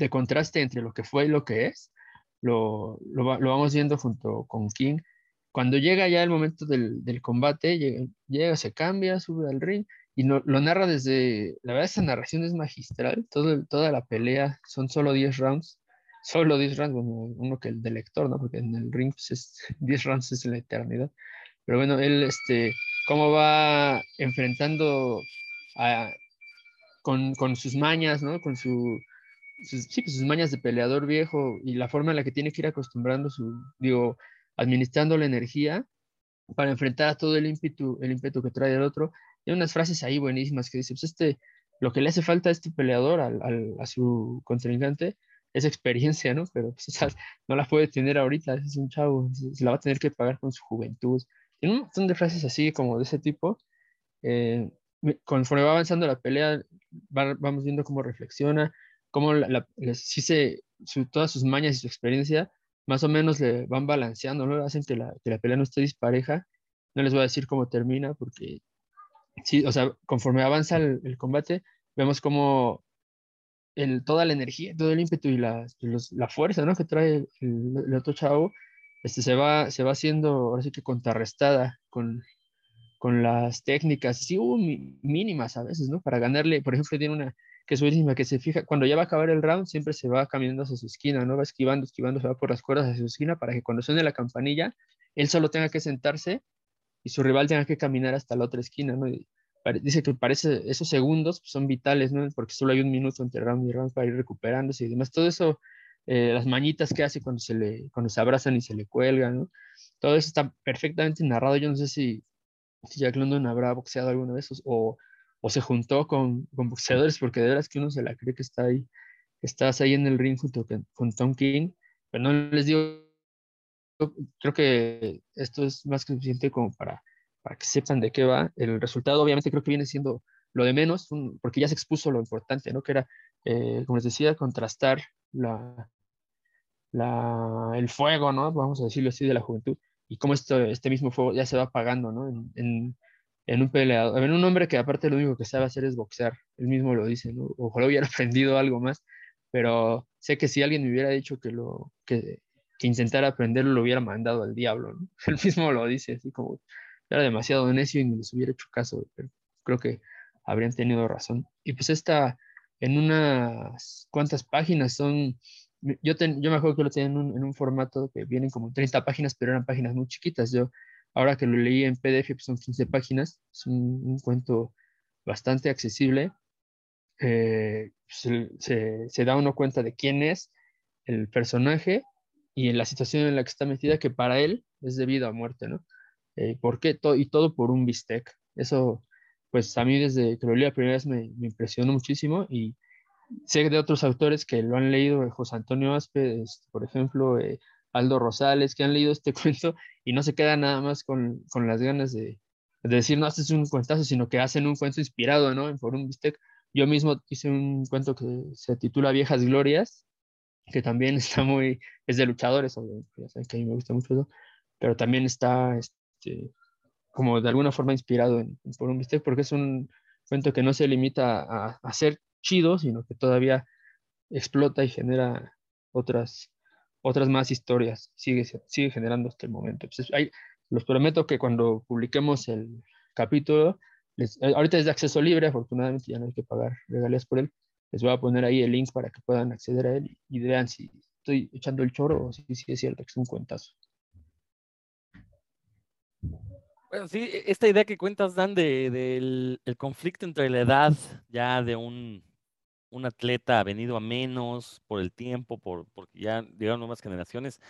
de contraste entre lo que fue y lo que es, lo, lo, lo vamos viendo junto con King. Cuando llega ya el momento del, del combate, llega, llega, se cambia, sube al ring y no- lo narra desde, la verdad esa narración es magistral, todo, toda la pelea, son solo 10 rounds, solo 10 rounds, bueno, uno que el del lector, ¿no? Porque en el ring pues, es, 10 rounds es la eternidad. Pero bueno, él, este, cómo va enfrentando a, con, con sus mañas, ¿no? Con su, sus, sí, pues sus mañas de peleador viejo y la forma en la que tiene que ir acostumbrando su, digo, administrando la energía para enfrentar a todo el ímpetu, el ímpetu que trae el otro. Hay unas frases ahí buenísimas que dice, pues este, lo que le hace falta a este peleador, al, al- a su contrincante, es experiencia, ¿no? Pero pues, esa no la puede tener ahorita, es un chavo, se, la va a tener que pagar con su juventud. Tiene un montón de frases así como de ese tipo. Eh, me- conforme va avanzando la pelea, va- vamos viendo cómo reflexiona, cómo la, la- sí se, su- todas sus mañas y su experiencia más o menos le van balanceando, ¿no? Hacen que la, que la pelea no esté dispareja. No les voy a decir cómo termina porque, sí, o sea, conforme avanza el, el combate, vemos como el, toda la energía, todo el ímpetu y la, la fuerza, ¿no? Que trae el, el, otro chavo, este, se, va, se va haciendo, ahora sí que contrarrestada con, con las técnicas, sí, uh, mínimas a veces, ¿no? Para ganarle, por ejemplo, tiene una que es buenísima, que se fija, cuando ya va a acabar el round, siempre se va caminando hacia su esquina, ¿no? Va esquivando, esquivando, se va por las cuerdas hacia su esquina para que cuando suene la campanilla, él solo tenga que sentarse y su rival tenga que caminar hasta la otra esquina, ¿no? dice que parece esos segundos pues, son vitales, ¿no? Porque solo hay un minuto entre round y round para ir recuperándose y demás. Todo eso, eh, las mañitas que hace cuando se, le, cuando se abrazan y se le cuelgan, ¿no? Todo eso está perfectamente narrado. Yo no sé si, Jack London habrá boxeado alguna vez o, o se juntó con, con, boxeadores, porque de veras que uno se la cree que está ahí, que estás ahí en el ring junto con, Tom King, pero no les digo, creo que esto es más que suficiente como para para que sepan de qué va. El resultado obviamente creo que viene siendo lo de menos, porque ya se expuso lo importante, ¿no? Que era, eh, como les decía, contrastar la, la, el fuego, ¿no? Vamos a decirlo así, de la juventud, y cómo esto, este mismo fuego ya se va apagando, ¿no? En, en, un peleador, en un hombre que aparte lo único que sabe hacer es boxear, él mismo lo dice, ¿no? Ojalá hubiera aprendido algo más, pero sé que si alguien me hubiera dicho que lo, que, intentara aprenderlo, lo hubiera mandado al diablo, ¿no? Él mismo lo dice, así como, era demasiado necio y ni les hubiera hecho caso, pero creo que habrían tenido razón. Y pues esta, en unas cuantas páginas son, yo, yo me acuerdo que lo tenía en un, en un, formato que vienen como 30 páginas, pero eran páginas muy chiquitas. Yo, ahora que lo leí en PDF, pues son 15 páginas, es un, cuento bastante accesible. Eh, se, se, se, da uno cuenta de quién es el personaje y en la situación en la que está metida, que para él es de vida muerte, ¿no? Eh, ¿Por qué? y todo por un bistec. Eso, pues a mí desde que lo leí la primera vez me, impresionó muchísimo y sé de otros autores que lo han leído, eh, José Antonio Aspe, este, por ejemplo, eh, Aldo Rosales, que han leído este cuento y no se quedan nada más con, con las ganas de, de, decir, no, este es un cuentazo, sino que hacen un cuento inspirado, ¿no? Por un bistec. Yo mismo hice un cuento que se titula Viejas Glorias, que también está muy, es de luchadores, que a mí me gusta mucho eso, pero también está, este, como de alguna forma inspirado en, por un bistec, porque es un cuento que no se limita a, a, ser chido, sino que todavía explota y genera otras, otras más historias, sigue, sigue generando hasta el momento. Pues los prometo que cuando publiquemos el capítulo, eh, ahorita es de acceso libre, afortunadamente ya no hay que pagar regalías por él, les voy a poner ahí el link para que puedan acceder a él y vean si estoy echando el choro o si, si es cierto que es un cuentazo. Bueno, sí, e, esta idea que cuentas, Dan, de, del el conflicto entre la edad ya de un, un atleta venido a menos por el tiempo, por, porque ya llegaron nuevas generaciones,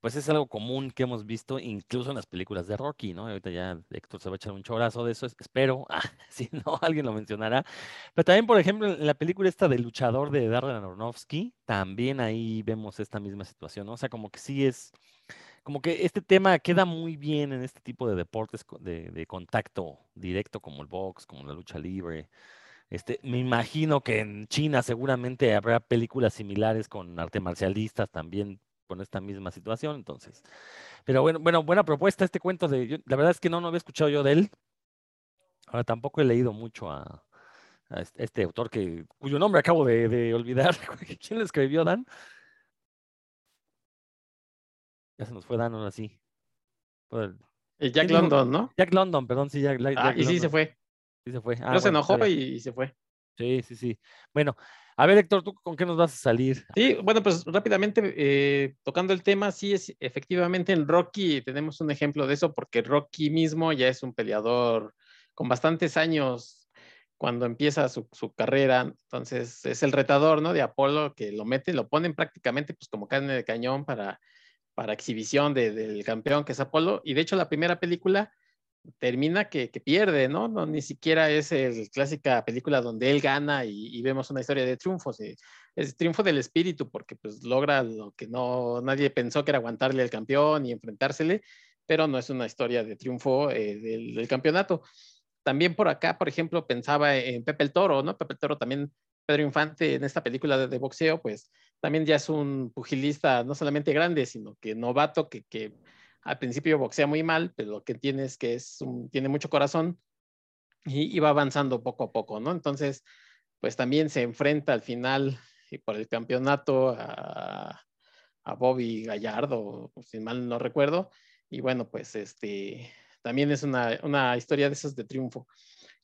pues es algo común que hemos visto incluso en las películas de Rocky, ¿no? Ahorita ya Héctor se va a echar un chorazo de eso, espero, ah, si no, alguien lo mencionará. Pero también, por ejemplo, en la película esta del luchador de Darren Aronofsky, también ahí vemos esta misma situación, ¿no? O sea, como que sí es como que este tema queda muy bien en este tipo de deportes de, contacto directo como el box, como la lucha libre. Este, me imagino que en China seguramente habrá películas similares con arte marcialistas también con esta misma situación, entonces. Pero bueno, bueno, buena propuesta este cuento de, la verdad es que no, no había escuchado yo de él. Ahora tampoco he leído mucho a, este, autor que, cuyo nombre acabo de, de olvidar. ¿Quién lo escribió, Dan? Ya se nos fue dando así. Jack London, ¿no? Jack London, perdón, sí, Jack, ah, y sí se fue. Sí se fue. Ah, se enojó y, se fue. Sí, sí, sí. Bueno, a ver, Héctor, ¿tú con qué nos vas a salir? Sí, bueno, pues rápidamente, eh, tocando el tema, sí, es efectivamente en Rocky tenemos un ejemplo de eso, porque Rocky mismo ya es un peleador con bastantes años cuando empieza su, su, carrera, entonces es el retador, ¿no? De Apolo que lo mete, lo ponen prácticamente pues como carne de cañón para para exhibición del campeón que es Apolo. Y de hecho la primera película termina que, pierde, ¿no? ¿no? Ni siquiera es el clásica película donde él gana y, vemos una historia de triunfo. Es triunfo del espíritu porque pues logra lo que no nadie pensó que era aguantarle al campeón y enfrentársele, pero no es una historia de triunfo eh, del, campeonato. También por acá, por ejemplo, pensaba en Pepe el Toro, ¿no? Pepe el Toro también Pedro Infante en esta película de, de boxeo, pues también ya es un pugilista no solamente grande, sino que novato, que, que al principio boxea muy mal, pero lo que tiene es que es tiene mucho corazón y, y, va avanzando poco a poco, ¿no? Entonces, pues también se enfrenta al final y por el campeonato a, a Bobby Gallardo, si mal no recuerdo, y bueno, pues este también es una, una historia de esas de triunfo.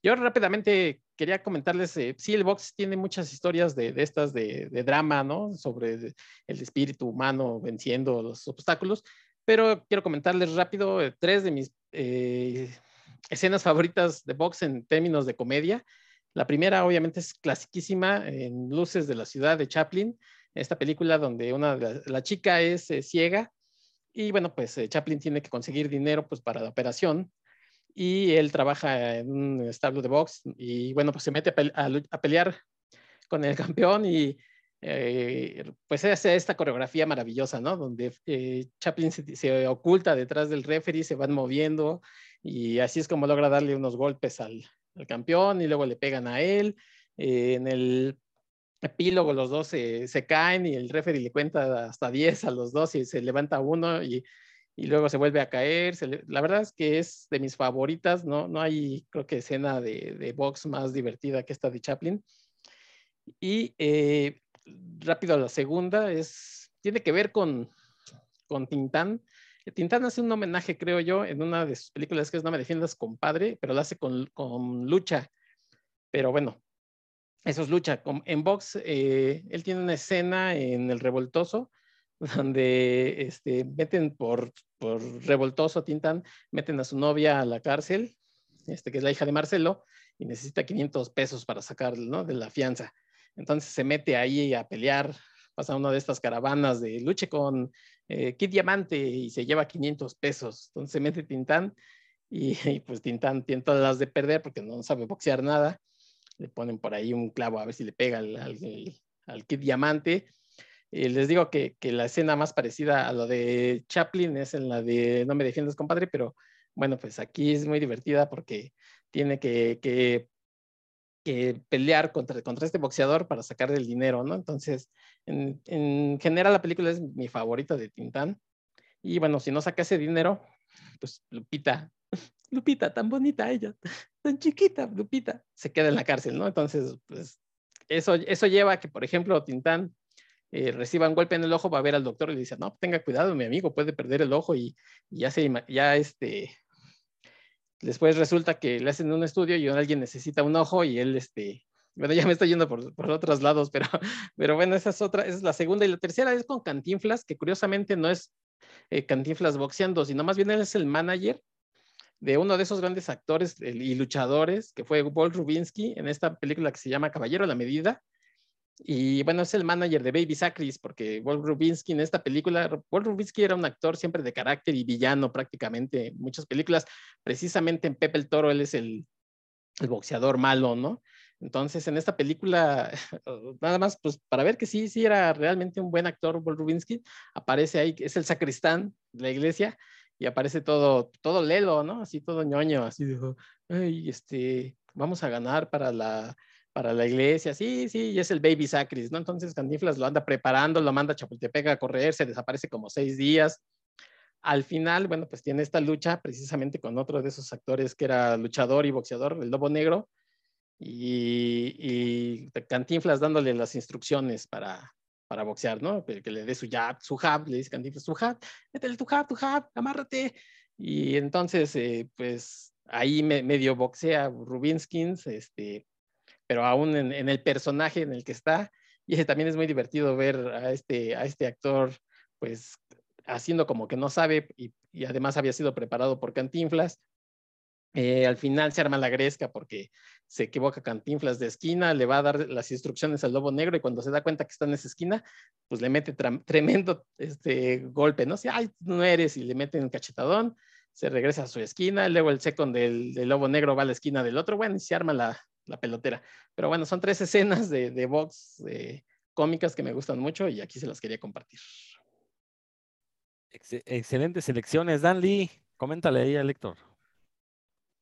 Yo rápidamente quería comentarles, eh, sí, el box tiene muchas historias de, de estas de, de, drama, ¿no? Sobre el espíritu humano venciendo los obstáculos, pero quiero comentarles rápido eh, tres de mis eh, escenas favoritas de box en términos de comedia. La primera, obviamente, es clasiquísima en Luces de la Ciudad de Chaplin, esta película donde una, la, chica es eh, ciega y bueno, pues Chaplin tiene que conseguir dinero pues para la operación y él trabaja en un establo de box y bueno, pues se mete a pelear con el campeón y eh, pues hace esta coreografía maravillosa, ¿no? Donde eh, Chaplin se, se, oculta detrás del referee, se van moviendo y así es como logra darle unos golpes al, al campeón y luego le pegan a él. Eh, en el epílogo los dos se, se, caen y el referee le cuenta hasta 10 a los dos y se levanta uno y, y luego se vuelve a caer. La verdad es que es de mis favoritas, no, no hay creo que escena de, de box más divertida que esta de Chaplin. Y eh, rápido la segunda es, tiene que ver con, con Tintán. Tintán hace un homenaje, creo yo, en una de sus películas que es No me defiendas, compadre, pero lo hace con, con lucha. Pero bueno, eso es lucha. En box, eh, él tiene una escena en El Revoltoso, donde este, meten por, por revoltoso Tintán, meten a su novia a la cárcel, este, que es la hija de Marcelo, y necesita 500 pesos para sacarlo ¿no? de la fianza. Entonces se mete ahí a pelear, pasa una de estas caravanas de luche con eh, Kid Diamante y se lleva 500 pesos. Entonces se mete Tintán y, y, pues Tintán tiene todas las de perder porque no sabe boxear nada. Le ponen por ahí un clavo a ver si le pega al, al, al Kid Diamante. Eh, les digo que, que, la escena más parecida a lo de Chaplin es en la de No me defiendas, compadre, pero bueno, pues aquí es muy divertida porque tiene que, que que pelear contra, contra este boxeador para sacar el dinero, ¿no? Entonces, en, en, general la película es mi favorita de Tintán. Y bueno, si no saca ese dinero, pues Lupita, Lupita, tan bonita ella, tan chiquita, Lupita, se queda en la cárcel, ¿no? Entonces, pues eso, eso lleva a que, por ejemplo, Tintán eh, reciba un golpe en el ojo, va a ver al doctor y le dice, no, tenga cuidado, mi amigo, puede perder el ojo y, y ya, se, ya este, Después resulta que le hacen un estudio y alguien necesita un ojo y él, este, bueno, ya me estoy yendo por, por otros lados, pero, pero bueno, esa es otra, esa es la segunda. Y la tercera es con Cantinflas, que curiosamente no es eh, Cantinflas boxeando, sino más bien él es el manager de uno de esos grandes actores y luchadores, que fue Walt Rubinsky, en esta película que se llama Caballero a la Medida, y bueno, es el manager de Baby Sacris, porque Walt Rubinsky en esta película, Walt Rubinsky era un actor siempre de carácter y villano prácticamente en muchas películas. Precisamente en Pepe el Toro, él es el, el boxeador malo, ¿no? Entonces, en esta película, nada más, pues para ver que sí, sí era realmente un buen actor, Walt Rubinsky, aparece ahí, es el sacristán de la iglesia, y aparece todo, todo lelo, ¿no? Así todo ñoño, así dijo, ay, este, vamos a ganar para la, para la iglesia, sí, sí, y es el baby sacris, ¿no? Entonces Cantinflas lo anda preparando, lo manda a Chapultepec a correr, se desaparece como seis días. Al final, bueno, pues tiene esta lucha precisamente con otro de esos actores que era luchador y boxeador, el Lobo Negro, y, y Cantinflas dándole las instrucciones para, para boxear, ¿no? Que, que le dé su jab, su jab, le dice Cantinflas, su jab, métele tu jab, tu jab, amárrate. Y entonces, eh, pues ahí me, medio boxea Rubinskins, este, pero aún en, el personaje en el que está. Y también es muy divertido ver a este, a este actor, pues, haciendo como que no sabe y, además había sido preparado por Cantinflas. Eh, al final se arma la gresca porque se equivoca Cantinflas de esquina, le va a dar las instrucciones al lobo negro y cuando se da cuenta que está en esa esquina, pues le mete tremendo este, golpe, ¿no? Si, ay, no eres, y le mete un cachetadón, se regresa a su esquina, luego el second del, del, lobo negro va a la esquina del otro, bueno, y se arma la, la pelotera. Pero bueno, son tres escenas de, de box eh, cómicas que me gustan mucho y aquí se las quería compartir. Ex excelentes selecciones, Dan Lee. Coméntale ahí a Héctor.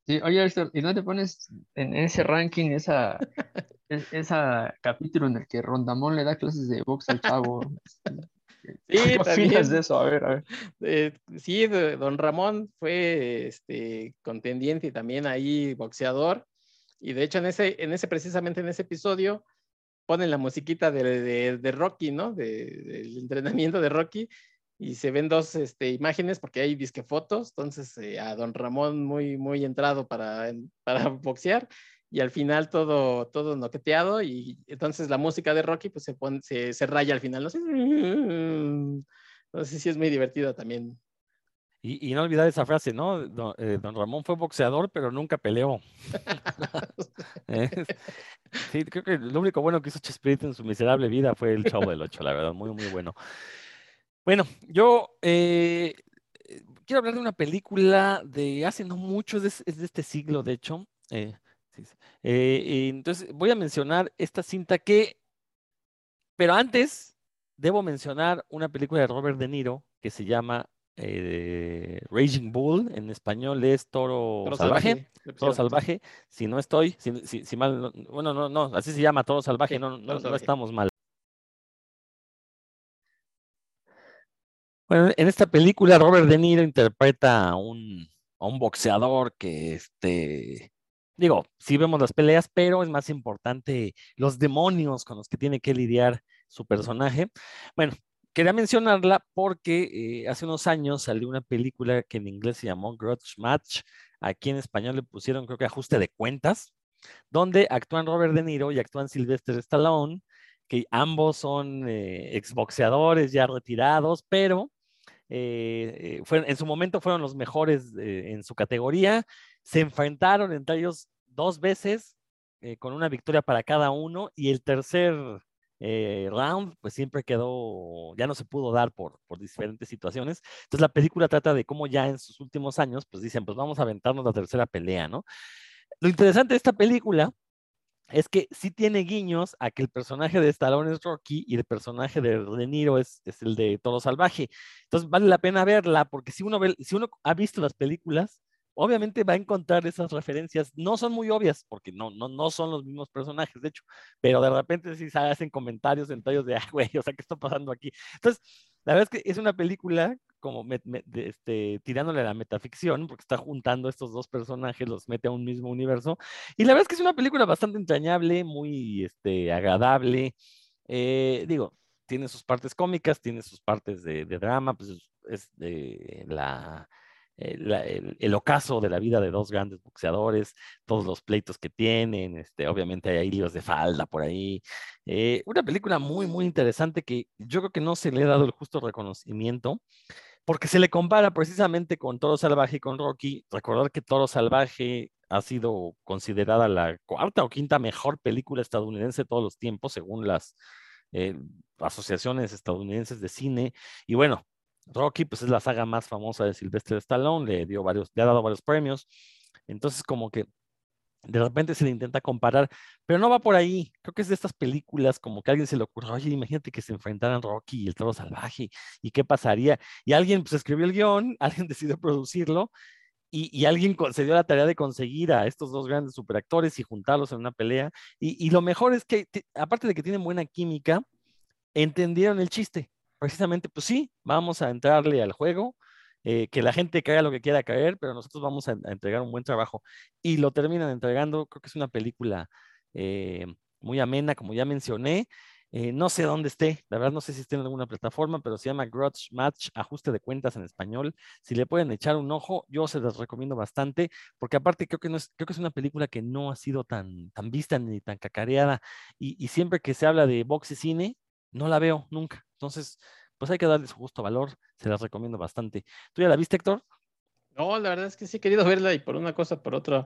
Sí, oye, Héctor, ¿y no te pones en ese ranking esa, es- ese capítulo en el que Rondamón le da clases de box al chavo. Sí, ¿Qué también. de eso? A ver, a ver. Eh, sí, don Ramón fue este, contendiente y también ahí boxeador. Y de hecho, en ese, en ese, precisamente en ese episodio, ponen la musiquita de, de- Rocky, ¿no? De- del entrenamiento de Rocky. Y se ven dos este, imágenes porque hay disque fotos. Entonces, eh, a don Ramón muy, muy entrado para, para boxear. Y al final todo, todo noqueteado. Y entonces la música de Rocky pues se, pone, se, se raya al final. No sé. Entonces sí es muy divertido también. Y, no olvidar esa frase, ¿no? Don, eh, don Ramón fue boxeador, pero nunca peleó. ¿Eh? Sí, creo que lo único bueno que hizo Chespirito en su miserable vida fue el Chavo del Ocho, la verdad, muy, muy bueno. Bueno, yo eh, quiero hablar de una película de hace no mucho, es de, es de este siglo, de hecho. entonces voy a mencionar esta cinta que, pero antes debo mencionar una película de Robert De Niro que se llama eh, Raging Bull, en español es Toro, Toro Salvaje. Toro. Salvaje, si no estoy, si, si- si mal, no- bueno, no, no, así se llama Toro Salvaje, Sí, no, no, estamos mal. Bueno, en esta película Robert De Niro interpreta a un, a un boxeador que, este, digo, sí vemos las peleas, pero es más importante los demonios con los que tiene que lidiar su personaje. Bueno, quería mencionarla porque eh, hace unos años salió una película que en inglés se llamó Grudge Match, aquí en español le pusieron creo que ajuste de cuentas, donde actúan Robert De Niro y actúan Sylvester Stallone, que ambos son eh, exboxeadores ya retirados, pero eh, en su momento fueron los mejores en su categoría. Se enfrentaron entre ellos dos veces con una victoria para cada uno y el tercer eh, round pues siempre quedó, ya no se pudo dar por, por diferentes situaciones. Entonces la película trata de cómo ya en sus últimos años pues dicen pues vamos a aventarnos la tercera pelea, ¿no? Lo interesante de esta película es que sí tiene guiños a que el personaje de Stallone es Rocky y el personaje de De Niro es, es el de Toro Salvaje. Entonces vale la pena verla porque si uno, ve, si uno ha visto las películas, obviamente va a encontrar esas referencias. No son muy obvias porque no, no, no son los mismos personajes, de hecho, pero de repente sí se hacen comentarios en tallos de, ah, güey, o sea, ¿qué está pasando aquí? Entonces, la verdad es que es una película como este, tirándole la metaficción, porque está juntando estos dos personajes, los mete a un mismo universo. Y la verdad es que es una película bastante entrañable, muy este, agradable. Eh, digo, tiene sus partes cómicas, tiene sus partes de, de drama, pues es, es de la, eh, el, ocaso de la vida de dos grandes boxeadores, todos los pleitos que tienen, este, obviamente hay líos de falda por ahí. Eh, una película muy, muy interesante que yo creo que no se le ha dado el justo reconocimiento porque se le compara precisamente con Toro Salvaje y con Rocky. Recordar que Toro Salvaje ha sido considerada la cuarta o quinta mejor película estadounidense de todos los tiempos, según las eh, asociaciones estadounidenses de cine. Y bueno, Rocky pues es la saga más famosa de Sylvester Stallone, le dio varios, le ha dado varios premios. Entonces como que de repente se le intenta comparar, pero no va por ahí. Creo que es de estas películas como que a alguien se le ocurrió, oye, imagínate que se enfrentaran Rocky y el toro salvaje, ¿y qué pasaría? Y alguien pues escribió el guion, alguien decidió producirlo y, alguien se dio la tarea de conseguir a estos dos grandes superactores y juntarlos en una pelea. Y, lo mejor es que, aparte de que tienen buena química, entendieron el chiste. Precisamente, pues sí, vamos a entrarle al juego, eh, que la gente caiga lo que quiera caer, pero nosotros vamos a, entregar un buen trabajo. Y lo terminan entregando, creo que es una película eh, muy amena, como ya mencioné. Eh, no sé dónde esté, la verdad no sé si esté en alguna plataforma, pero se llama Grudge Match, ajuste de cuentas en español. Si le pueden echar un ojo, yo se los recomiendo bastante, porque aparte creo que, es, que es una película que no ha sido tan, tan vista ni tan cacareada. Y, y siempre que se habla de box y cine, no la veo nunca. Entonces, pues hay que darle su justo valor, se las recomiendo bastante. ¿Tú ya la viste, Héctor? No, la verdad es que sí he querido verla y por una cosa, por otra.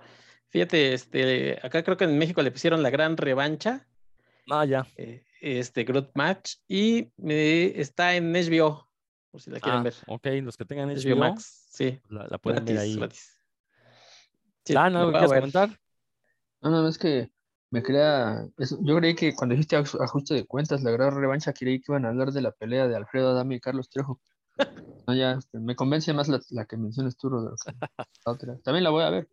Fíjate, este, acá creo que en México le pusieron la gran revancha, Ah, ya. eh, este Groot Match, y está en HBO, por si la quieren Ah, ver. ok, los que tengan HBO HBO, Max, sí, la, la pueden ver ahí. gratis. Sí, Dan, la ¿algo voy que a quieras ver. comentar? No, no, es que me crea. es- yo creí que cuando dijiste aj- ajuste de cuentas, la gran revancha, creí que iban a hablar de la pelea de Alfredo Adame y Carlos Trejo. No, ya, este, me convence más la, la que mencionas tú, Rodolfo, que la otra. También la voy a ver.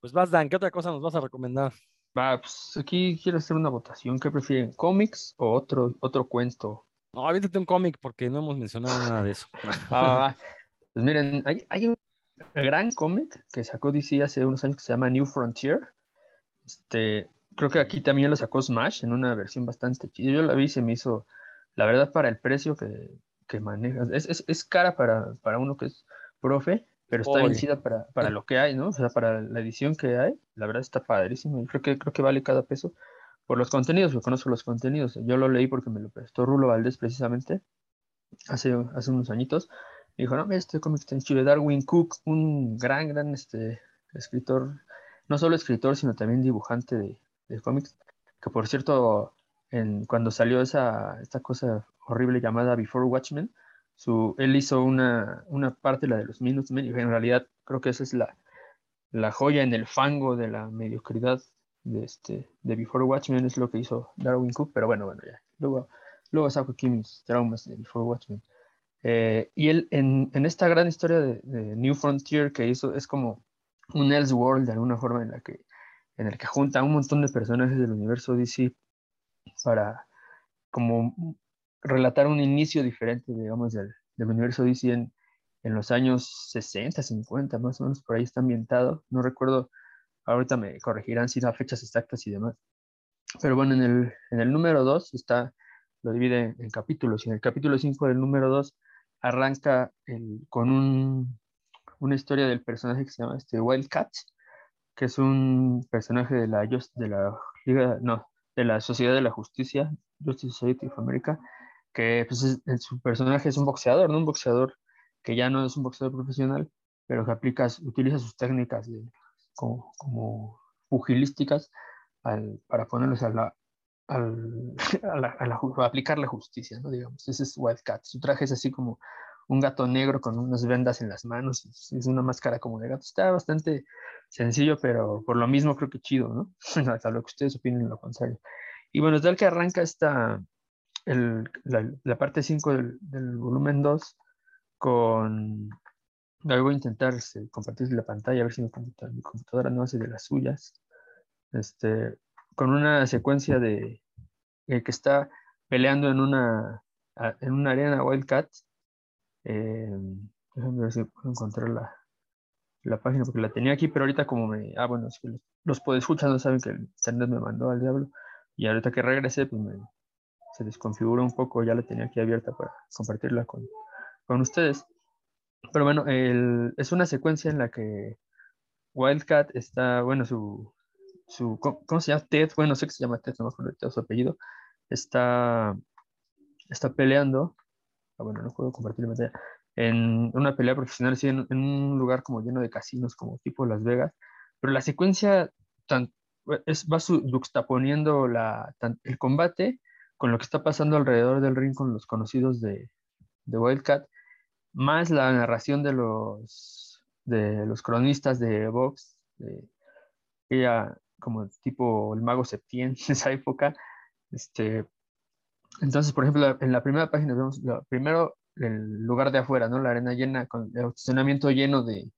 Pues vas, Dan, ¿qué otra cosa nos vas a recomendar? Va, pues aquí quiero hacer una votación. ¿Qué prefieren, cómics o otro, otro cuento? No, aviéntate un cómic porque no hemos mencionado nada de eso. Pues miren, hay, hay un gran cómic que sacó DC hace unos años que se llama New Frontier. Este, creo que aquí también lo sacó Smash en una versión bastante chida. Yo la vi y se me hizo, la verdad, para el precio que, que manejas. Es, es, es cara para, para uno que es profe, pero está Oye. chida para, para lo que hay, ¿no? O sea, para la edición que hay, la verdad está padrísimo. Y creo que, creo que vale cada peso por los contenidos, yo conozco los contenidos. Yo lo leí porque me lo prestó Rulo Valdés precisamente hace, hace unos añitos. Me dijo, no, este cómic está en Chile. Darwin Cook, un gran, gran este, escritor, no solo escritor, sino también dibujante de, de cómics, que por cierto, en, cuando salió esa, esta cosa horrible llamada Before Watchmen, su, él hizo una, una parte, la de los Minutemen, y en realidad creo que esa es la, la joya en el fango de la mediocridad de, este, de Before Watchmen, es lo que hizo Darwin Cook, pero bueno, bueno, ya. Luego, luego saco aquí mis traumas de Before Watchmen. Eh, y él, en, en, esta gran historia de, de, New Frontier que hizo, es como un Elseworld de alguna forma en la que, en el que junta un montón de personajes del universo DC para como relatar un inicio diferente, digamos, del, del universo DC en, en, los años 60, 50, más o menos, por ahí está ambientado. No recuerdo, ahorita me corregirán si da fechas exactas y demás. Pero bueno, en el, en el número 2 está, lo divide en capítulos, y en el capítulo 5 del número 2 arranca con un, una historia del personaje que se llama este Wildcat, que es un personaje de la, de la Liga, no, de la Sociedad de la Justicia, Justice Society of America, que pues, es, su personaje es un boxeador, ¿no? Un boxeador que ya no es un boxeador profesional, pero que aplica, utiliza sus técnicas de, como, como, pugilísticas al, para ponerlos a la, al, a, la, a, la, a, aplicar la justicia, ¿no? Digamos, ese es Wildcat. Su traje es así como un gato negro con unas vendas en las manos, es, una máscara como de gato. Está bastante sencillo, pero por lo mismo creo que chido, ¿no? Hasta lo que ustedes opinen lo contrario. Y bueno, tal que arranca esta, el, la, la, parte 5 del, del, volumen 2 con... Ahí voy a intentar este, compartir la pantalla, a ver si mi computadora, mi computadora no hace de las suyas. Este, con una secuencia de eh, que está peleando en una, en una arena Wildcat. Eh, déjame ver si puedo encontrar la, la página porque la tenía aquí, pero ahorita como me... Ah, bueno, los, los podescuchas no saben que el internet me mandó al diablo. Y ahorita que regresé, pues me, se desconfiguró un poco, ya la tenía aquí abierta para compartirla con, con ustedes. Pero bueno, el, es una secuencia en la que Wildcat está, bueno, su, su ¿cómo se llama? Ted, bueno, sé que se llama Ted, no me acuerdo su apellido, está, está peleando, ah, bueno, no puedo compartir la pantalla, en una pelea profesional, sí, en, un lugar como lleno de casinos, como tipo Las Vegas, pero la secuencia tan, es, va juxtaponiendo la, tan, el combate con lo que está pasando alrededor del ring con los conocidos de, de Wildcat, más la narración de los, de los cronistas de Vox, de ella como tipo el mago Septien en esa época. Este, entonces, por ejemplo, en la primera página vemos lo, primero el lugar de afuera, ¿no? La arena llena, con el estacionamiento lleno de,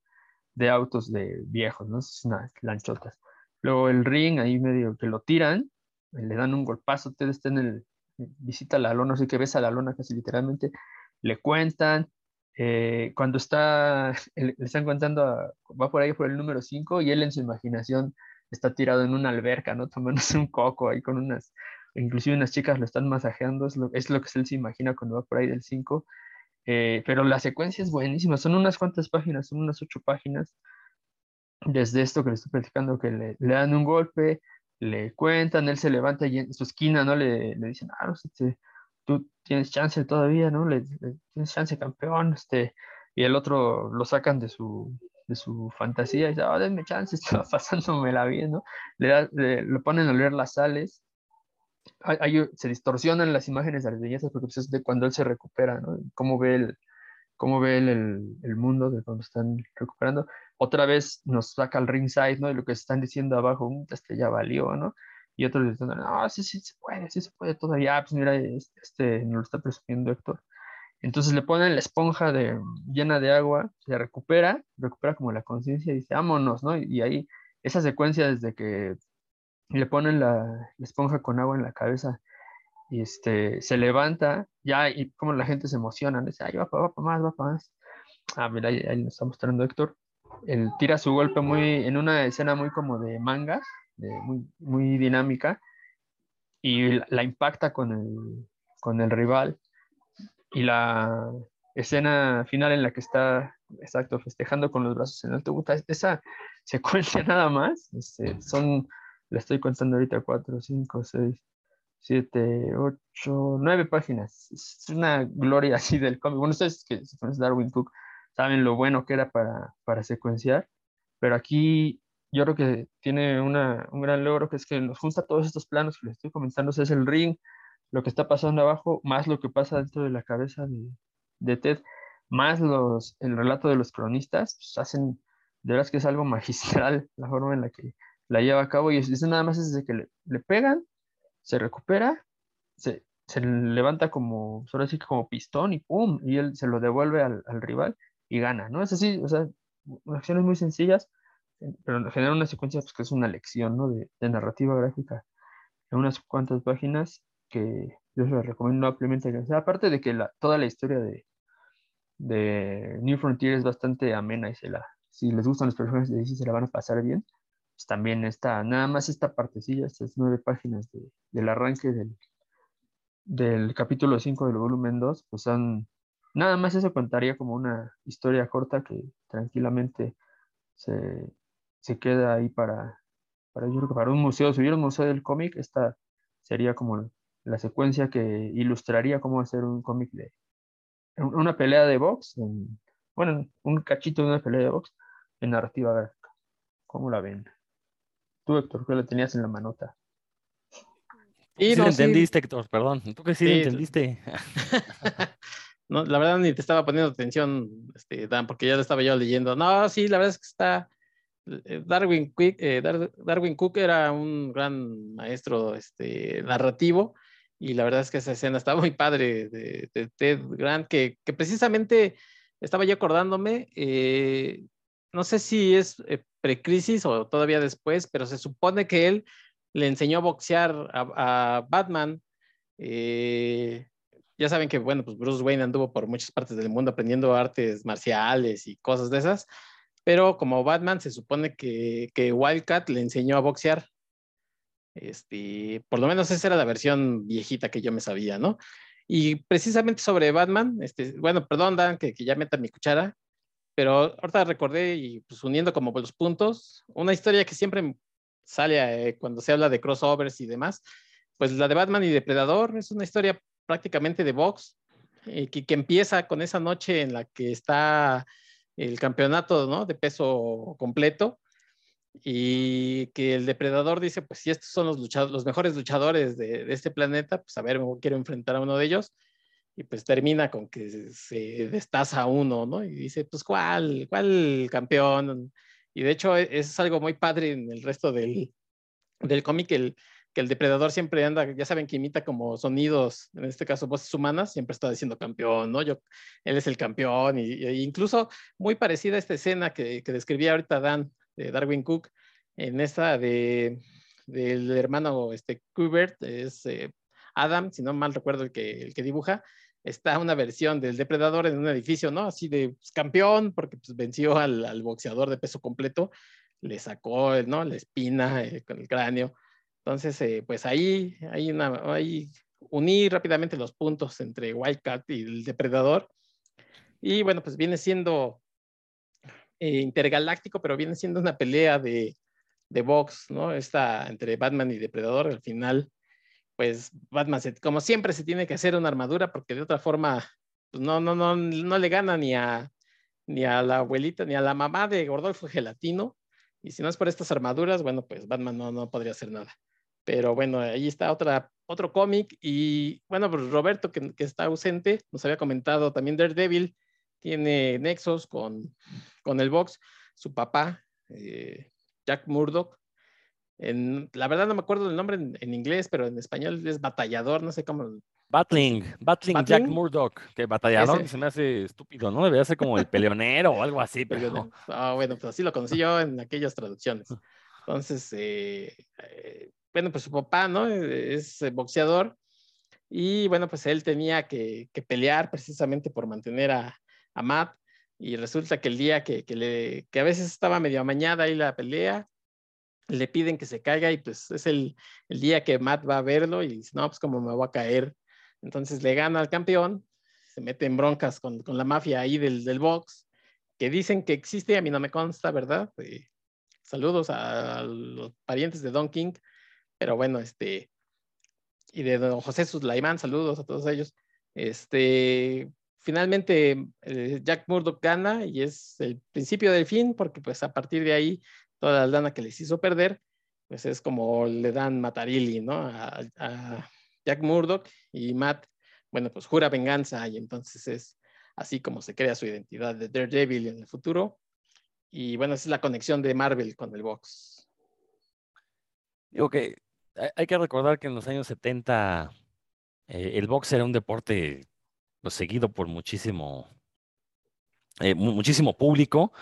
de autos de viejos, ¿no? Es unas lanchotas. Luego el ring, ahí medio que lo tiran, le dan un golpazo, usted está en el, visita la lona, así que ves a la lona casi literalmente, le cuentan, eh, cuando está, le están contando, va por ahí por el número 5 y él en su imaginación está tirado en una alberca, ¿no? Tomándose un coco ahí con unas, inclusive unas chicas lo están masajeando, es lo, es lo que él se imagina cuando va por ahí del 5. Eh, pero la secuencia es buenísima, son unas cuantas páginas, son unas ocho páginas, desde esto que le estoy platicando, que le, le dan un golpe, le cuentan, él se levanta y en su esquina, ¿no? Le, le dicen, ah, no, este, tú tienes chance todavía, ¿no? Le, le, tienes chance, campeón, este, y el otro lo sacan de su, de su fantasía y dice, oh, denme chance, estaba pasándomela bien, ¿no? Le, da, le, lo ponen a leer las sales, hay, hay, se distorsionan las imágenes de las bellezas porque pues, es de cuando él se recupera, ¿no? Cómo ve el, cómo ve el, el, el, mundo de cuando están recuperando. Otra vez nos saca el ringside, ¿no? Y lo que están diciendo abajo, este ya valió, ¿no? Y otros dicen, no, sí, sí, se puede, sí se puede todavía. Pues mira, este, este lo está presumiendo Héctor. Entonces le ponen la esponja de, llena de agua, se recupera, recupera como la conciencia y dice, vámonos, ¿no? Y, y ahí, esa secuencia desde que le ponen la, esponja con agua en la cabeza y este, se levanta, ya, y como la gente se emociona, dice, ay, va para va pa más, va para más. Ah, mira, ahí, ahí nos está mostrando Héctor. Él tira su golpe muy, en una escena muy como de mangas, muy, muy dinámica, y la, impacta con el, con el rival. Y la escena final en la que está, exacto, festejando con los brazos en alto, esa secuencia nada más, este, son, le estoy contando ahorita, 4, 5, 6, 7, 8, 9 páginas. Es una gloria así del cómic. Bueno, ustedes que se conocen Darwin Cook saben lo bueno que era para, para secuenciar, pero aquí yo creo que tiene una, un gran logro que es que nos junta todos estos planos que les estoy comentando, es el ring, lo que está pasando abajo, más lo que pasa dentro de la cabeza de, de Ted, más los, el relato de los cronistas, pues hacen, de verdad es que es algo magistral la forma en la que la lleva a cabo y eso nada más es desde que le, le pegan, se recupera, se, se levanta como, ahora sí que como pistón y ¡pum! Y él se lo devuelve al, al rival y gana, ¿no? Es así, o sea, acciones muy sencillas, pero genera una secuencia pues, que es una lección, ¿no? De, de narrativa gráfica en unas cuantas páginas que yo las recomiendo ampliamente. O sea, aparte de que toda la historia de, de New Frontier es bastante amena y se la, si les gustan los personajes de DC se la van a pasar bien, pues también está, nada más esta partecilla, estas nueve páginas de, del arranque del, del capítulo 5 del volumen 2, pues son, nada más eso contaría como una historia corta que tranquilamente se, se queda ahí para, para, yo creo que para un museo, si hubiera un museo del cómic, esta sería como la secuencia que ilustraría cómo hacer un cómic de una pelea de box, en, bueno, un cachito de una pelea de box en narrativa gráfica. ¿Cómo la ven? Tú, Héctor, que la tenías en la manota. Sí, Sí, no no, sí. entendiste, Héctor, perdón. Tú que sí, lo entendiste. no, la verdad ni te estaba poniendo atención, este, Dan, porque ya lo estaba yo leyendo. No, sí, la verdad es que está. eh, Darwin, Quick, eh, Dar- Darwin Cook era un gran maestro este, narrativo y la verdad es que esa escena está muy padre de, de Ted Grant, que, que precisamente estaba yo acordándome, eh, no sé si es eh, precrisis o todavía después, pero se supone que él le enseñó a boxear a, Batman. eh, ya saben que, bueno, pues Bruce Wayne anduvo por muchas partes del mundo aprendiendo artes marciales y cosas de esas, pero como Batman se supone que, que Wildcat le enseñó a boxear. Este, por lo menos esa era la versión viejita que yo me sabía, ¿no? Y precisamente sobre Batman, este, bueno, perdón, Dan, que, que ya meta mi cuchara, pero ahorita recordé y pues uniendo como los puntos, una historia que siempre sale eh, cuando se habla de crossovers y demás, pues la de Batman y Depredador es una historia prácticamente de box, eh, que, que empieza con esa noche en la que está el campeonato ¿no? de peso completo y que el depredador dice, pues si estos son los, luchadores, los mejores luchadores de, de, este planeta, pues a ver, quiero enfrentar a uno de ellos. Y pues termina con que se, destaza uno, ¿no? Y dice, pues ¿cuál? ¿Cuál campeón? Y de hecho es algo muy padre en el resto del, del cómic, el, que el depredador siempre anda, ya saben que imita como sonidos, en este caso voces humanas, siempre está diciendo campeón, ¿no? Yo, él es el campeón, y, y incluso muy parecida a esta escena que, que describía ahorita Dan, de Darwin Cook, en esta de, del hermano este, Kubert, es eh, Adam, si no mal recuerdo el que, el que dibuja, está una versión del depredador en un edificio, ¿no? Así de pues, campeón, porque pues, venció al, al, boxeador de peso completo, le sacó, ¿no? La espina eh, con el cráneo. Entonces, eh, pues ahí, hay una, ahí uní rápidamente los puntos entre Wildcat y el depredador. Y bueno, pues viene siendo eh, intergaláctico, pero viene siendo una pelea de, de box, ¿no? Esta entre Batman y Depredador, al final, pues Batman, como siempre, se tiene que hacer una armadura porque de otra forma, pues no, no, no, no le gana ni a, ni a la abuelita, ni a la mamá de Gordolfo Gelatino. Y si no es por estas armaduras, bueno, pues Batman no, no podría hacer nada. Pero bueno, ahí está otra, otro cómic. Y bueno, pues Roberto, que, que, está ausente, nos había comentado también Daredevil, tiene nexos con, con el box. Su papá, eh, Jack Murdoch, en, la verdad no me acuerdo del nombre en, en, inglés, pero en español es batallador, no sé cómo. Battling, Battling, ¿Battling? Jack Murdoch, que batallador se me hace estúpido, ¿no? Debería ser como el peleonero o algo así. Pero... No. Oh, bueno, pues así lo conocí yo en aquellas traducciones. Entonces, eh, eh, bueno, pues su papá, ¿no? Es boxeador y bueno, pues él tenía que, pelear precisamente por mantener a, Matt. Y resulta que el día que, le, que a veces estaba medio amañada ahí la pelea, le piden que se caiga y pues es el, día que Matt va a verlo y dice, no, pues como me voy a caer. Entonces le gana al campeón, se mete en broncas con, la mafia ahí del, del, box, que dicen que existe, a mí no me consta, ¿verdad? Eh, saludos a, los parientes de Don King, pero bueno, este, y de don José Suslaimán, saludos a todos ellos. Este, finalmente eh, Jack Murdoch gana y es el principio del fin, porque pues a partir de ahí toda la lana que les hizo perder, pues es como le dan Matarilli, ¿no? A, Jack Murdoch y Matt, bueno, pues jura venganza y entonces es así como se crea su identidad de Daredevil en el futuro. Y bueno, esa es la conexión de Marvel con el box. Ok, hay que recordar que en los años 70 eh, el box era un deporte pues, seguido por muchísimo, eh, muchísimo público.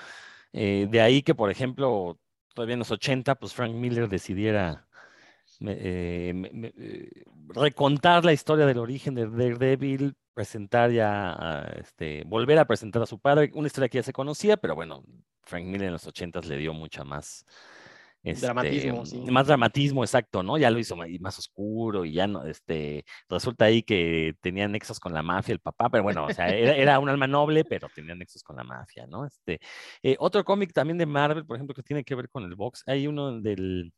Eh, de ahí que, por ejemplo, todavía en los 80, pues Frank Miller decidiera recontar la historia del origen de Daredevil, presentar ya, este, volver a presentar a su padre, una historia que ya se conocía, pero bueno, Frank Miller en los 80 le dio mucha más dramatismo, este, Más dramatismo, exacto, ¿no? Ya lo hizo más oscuro y ya no, este, resulta ahí que tenía nexos con la mafia el papá, pero bueno, o sea, era, un alma noble, pero tenía nexos con la mafia, ¿no? Este, eh, otro cómic también de Marvel, por ejemplo, que tiene que ver con el box, hay uno del,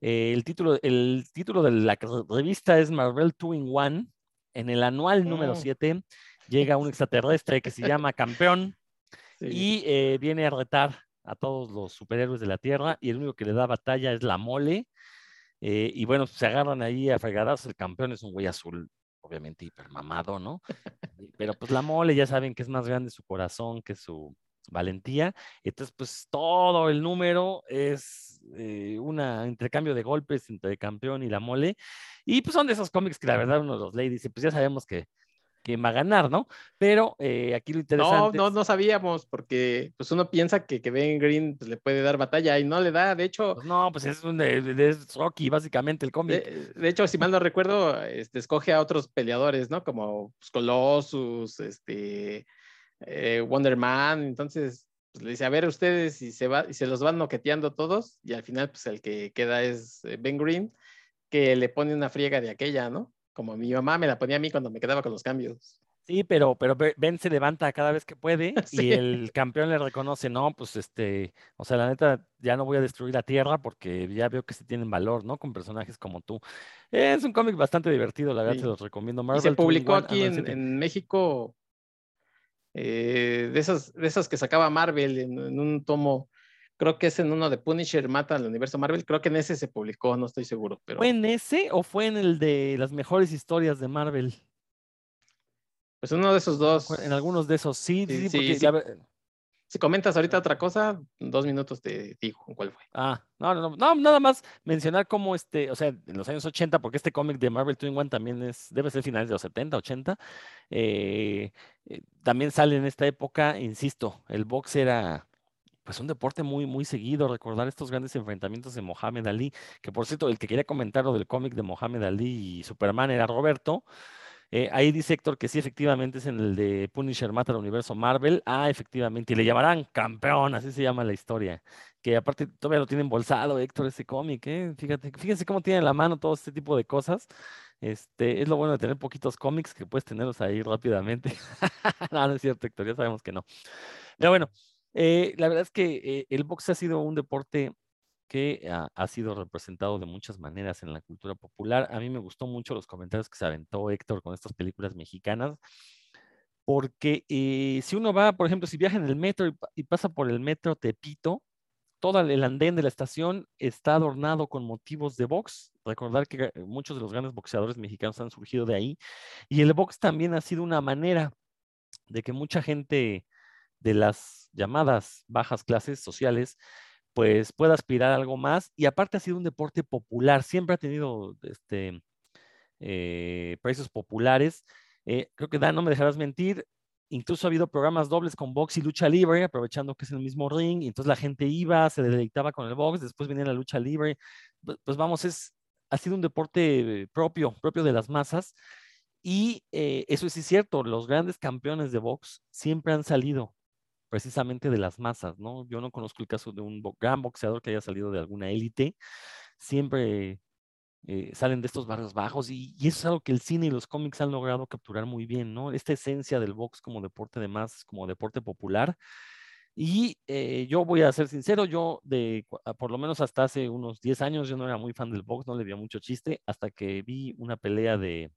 eh, el título, el título de la revista es Marvel Two in One, en el anual número 7 mm. llega un extraterrestre que se llama Campeón y eh, viene a retar a todos los superhéroes de la Tierra y el único que le da batalla es la mole. Eh, y bueno, se agarran ahí a fregadas. El campeón es un güey azul, obviamente hipermamado, ¿no? Pero pues la mole ya saben que es más grande su corazón que su valentía. Entonces, pues todo el número es eh, un intercambio de golpes entre el campeón y la mole. Y pues son de esos cómics que la verdad uno los lee y dice, pues ya sabemos que quién va a ganar, ¿no? Pero eh, aquí lo interesante. No, no, no sabíamos, porque pues uno piensa que, que Ben Green pues, le puede dar batalla y no le da, de hecho. Pues no, pues es un de, Rocky, básicamente, el cómic. De, hecho, si mal no recuerdo, este, escoge a otros peleadores, ¿no? Como pues, Colossus, este, eh, Wonder Man, entonces pues, le dice, a ver ustedes, y se, va, y se los van noqueteando todos, y al final, pues el que queda es eh, Ben Green, que le pone una friega de aquella, ¿no? Como mi mamá me la ponía a mí cuando me quedaba con los cambios. Sí, pero, pero Ben se levanta cada vez que puede y el campeón le reconoce, no, pues este, o sea, la neta, ya no voy a destruir la tierra porque ya veo que se tienen valor, ¿no? Con personajes como tú. Es un cómic bastante divertido, la verdad, te los recomiendo. Marvel se publicó aquí en, México, eh, de, esas, de esas que sacaba Marvel en, un tomo creo que es en uno de Punisher mata al universo Marvel, creo que en ese se publicó, no estoy seguro. Pero... ¿Fue en ese o fue en el de las mejores historias de Marvel? Pues uno de esos dos. En algunos de esos, sí, sí, sí, Si comentas ahorita otra cosa, dos minutos te digo cuál fue. Ah, no, no, no, nada más mencionar cómo este, o sea, en los años 80, porque este cómic de Marvel Twin One también es, debe ser finales de los 70, 80, eh, eh, también sale en esta época, insisto, el box era pues un deporte muy, muy seguido, recordar estos grandes enfrentamientos de Mohamed Ali, que por cierto, el que quería comentar lo del cómic de Mohamed Ali y Superman era Roberto. Eh, ahí dice Héctor que sí, efectivamente es en el de Punisher Mata al universo Marvel. Ah, efectivamente, y le llamarán campeón, así se llama la historia. Que aparte todavía lo tiene embolsado, Héctor, ese cómic, ¿eh? Fíjate, fíjense cómo tiene en la mano todo este tipo de cosas. Este, es lo bueno de tener poquitos cómics que puedes tenerlos ahí rápidamente. no, no es cierto, Héctor, ya sabemos que no. Pero bueno, eh, la verdad es que eh, el box ha sido un deporte que ha, sido representado de muchas maneras en la cultura popular. A mí me gustó mucho los comentarios que se aventó Héctor con estas películas mexicanas, porque eh, si uno va, por ejemplo, si viaja en el metro y, pasa por el metro Tepito, todo el andén de la estación está adornado con motivos de box. Recordar que muchos de los grandes boxeadores mexicanos han surgido de ahí. Y el box también ha sido una manera de que mucha gente de las llamadas bajas clases sociales, pues pueda aspirar a algo más. Y aparte ha sido un deporte popular, siempre ha tenido este, eh, precios populares. Eh, creo que Dan, no me dejarás mentir, incluso ha habido programas dobles con box y lucha libre, aprovechando que es el mismo ring, y entonces la gente iba, se deleitaba con el box, después venía la lucha libre. Pues, vamos, es ha sido un deporte propio, propio de las masas. Y eh, eso sí es cierto, los grandes campeones de box siempre han salido precisamente de las masas, ¿no? Yo no conozco el caso de un gran boxeador que haya salido de alguna élite, siempre eh, salen de estos barrios bajos y, eso es algo que el cine y los cómics han logrado capturar muy bien, ¿no? Esta esencia del box como deporte de masas, como deporte popular. Y eh, yo voy a ser sincero, yo de por lo menos hasta hace unos 10 años yo no era muy fan del box, no le veía mucho chiste, hasta que vi una pelea de,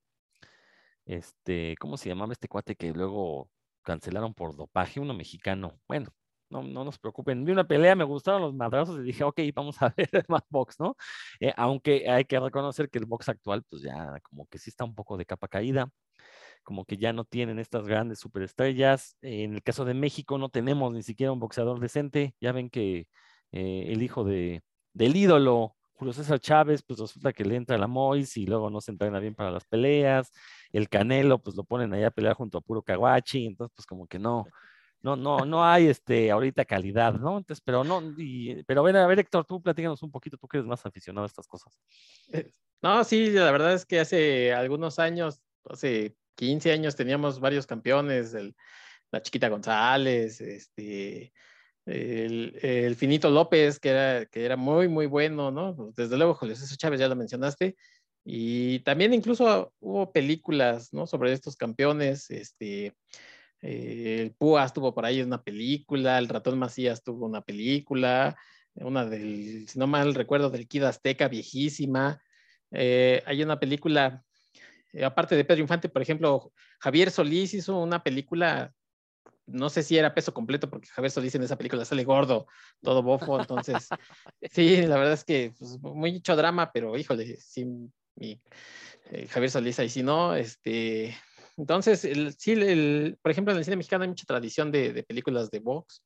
este, ¿cómo se llamaba este cuate que luego cancelaron por dopaje? Uno mexicano. Bueno, no, no nos preocupen. Vi una pelea, me gustaron los madrazos y dije, ok, vamos a ver más box, ¿no? Eh, aunque hay que reconocer que el box actual, pues ya como que sí está un poco de capa caída, como que ya no tienen estas grandes superestrellas. en el caso de México no tenemos ni siquiera un boxeador decente. Ya ven que eh, el hijo de, del ídolo, Julio César Chávez, pues resulta que le entra la Mois y luego no se entrena bien para las peleas. El Canelo, pues lo ponen allá a pelear junto a puro Caguachi, entonces pues como que no, no, no, no hay este ahorita calidad, ¿no? Entonces, pero no, pero a ver, a ver, Héctor, tú platícanos un poquito, tú que eres más aficionado a estas cosas. Eh, no, sí, la verdad es que hace algunos años, hace 15 años teníamos varios campeones, la Chiquita González, este, el, Finito López, que era, que era muy, muy bueno, ¿no? Desde luego, Julio César Chávez, ya lo mencionaste, y también incluso hubo películas, ¿no? Sobre estos campeones, este, eh, el Púas tuvo por ahí una película, el Ratón Macías tuvo una película, una del, si no mal recuerdo, del Kid Azteca, viejísima. Eh, hay una película, eh, aparte de Pedro Infante, por ejemplo, Javier Solís hizo una película, no sé si era peso completo, porque Javier Solís en esa película sale gordo, todo bofo, entonces, sí, la verdad es que pues, muy hecho drama, pero híjole, sí, Javier Solís ahí sí no, este, entonces, el, sí, el, por ejemplo, en el cine mexicano hay mucha tradición de, películas de box.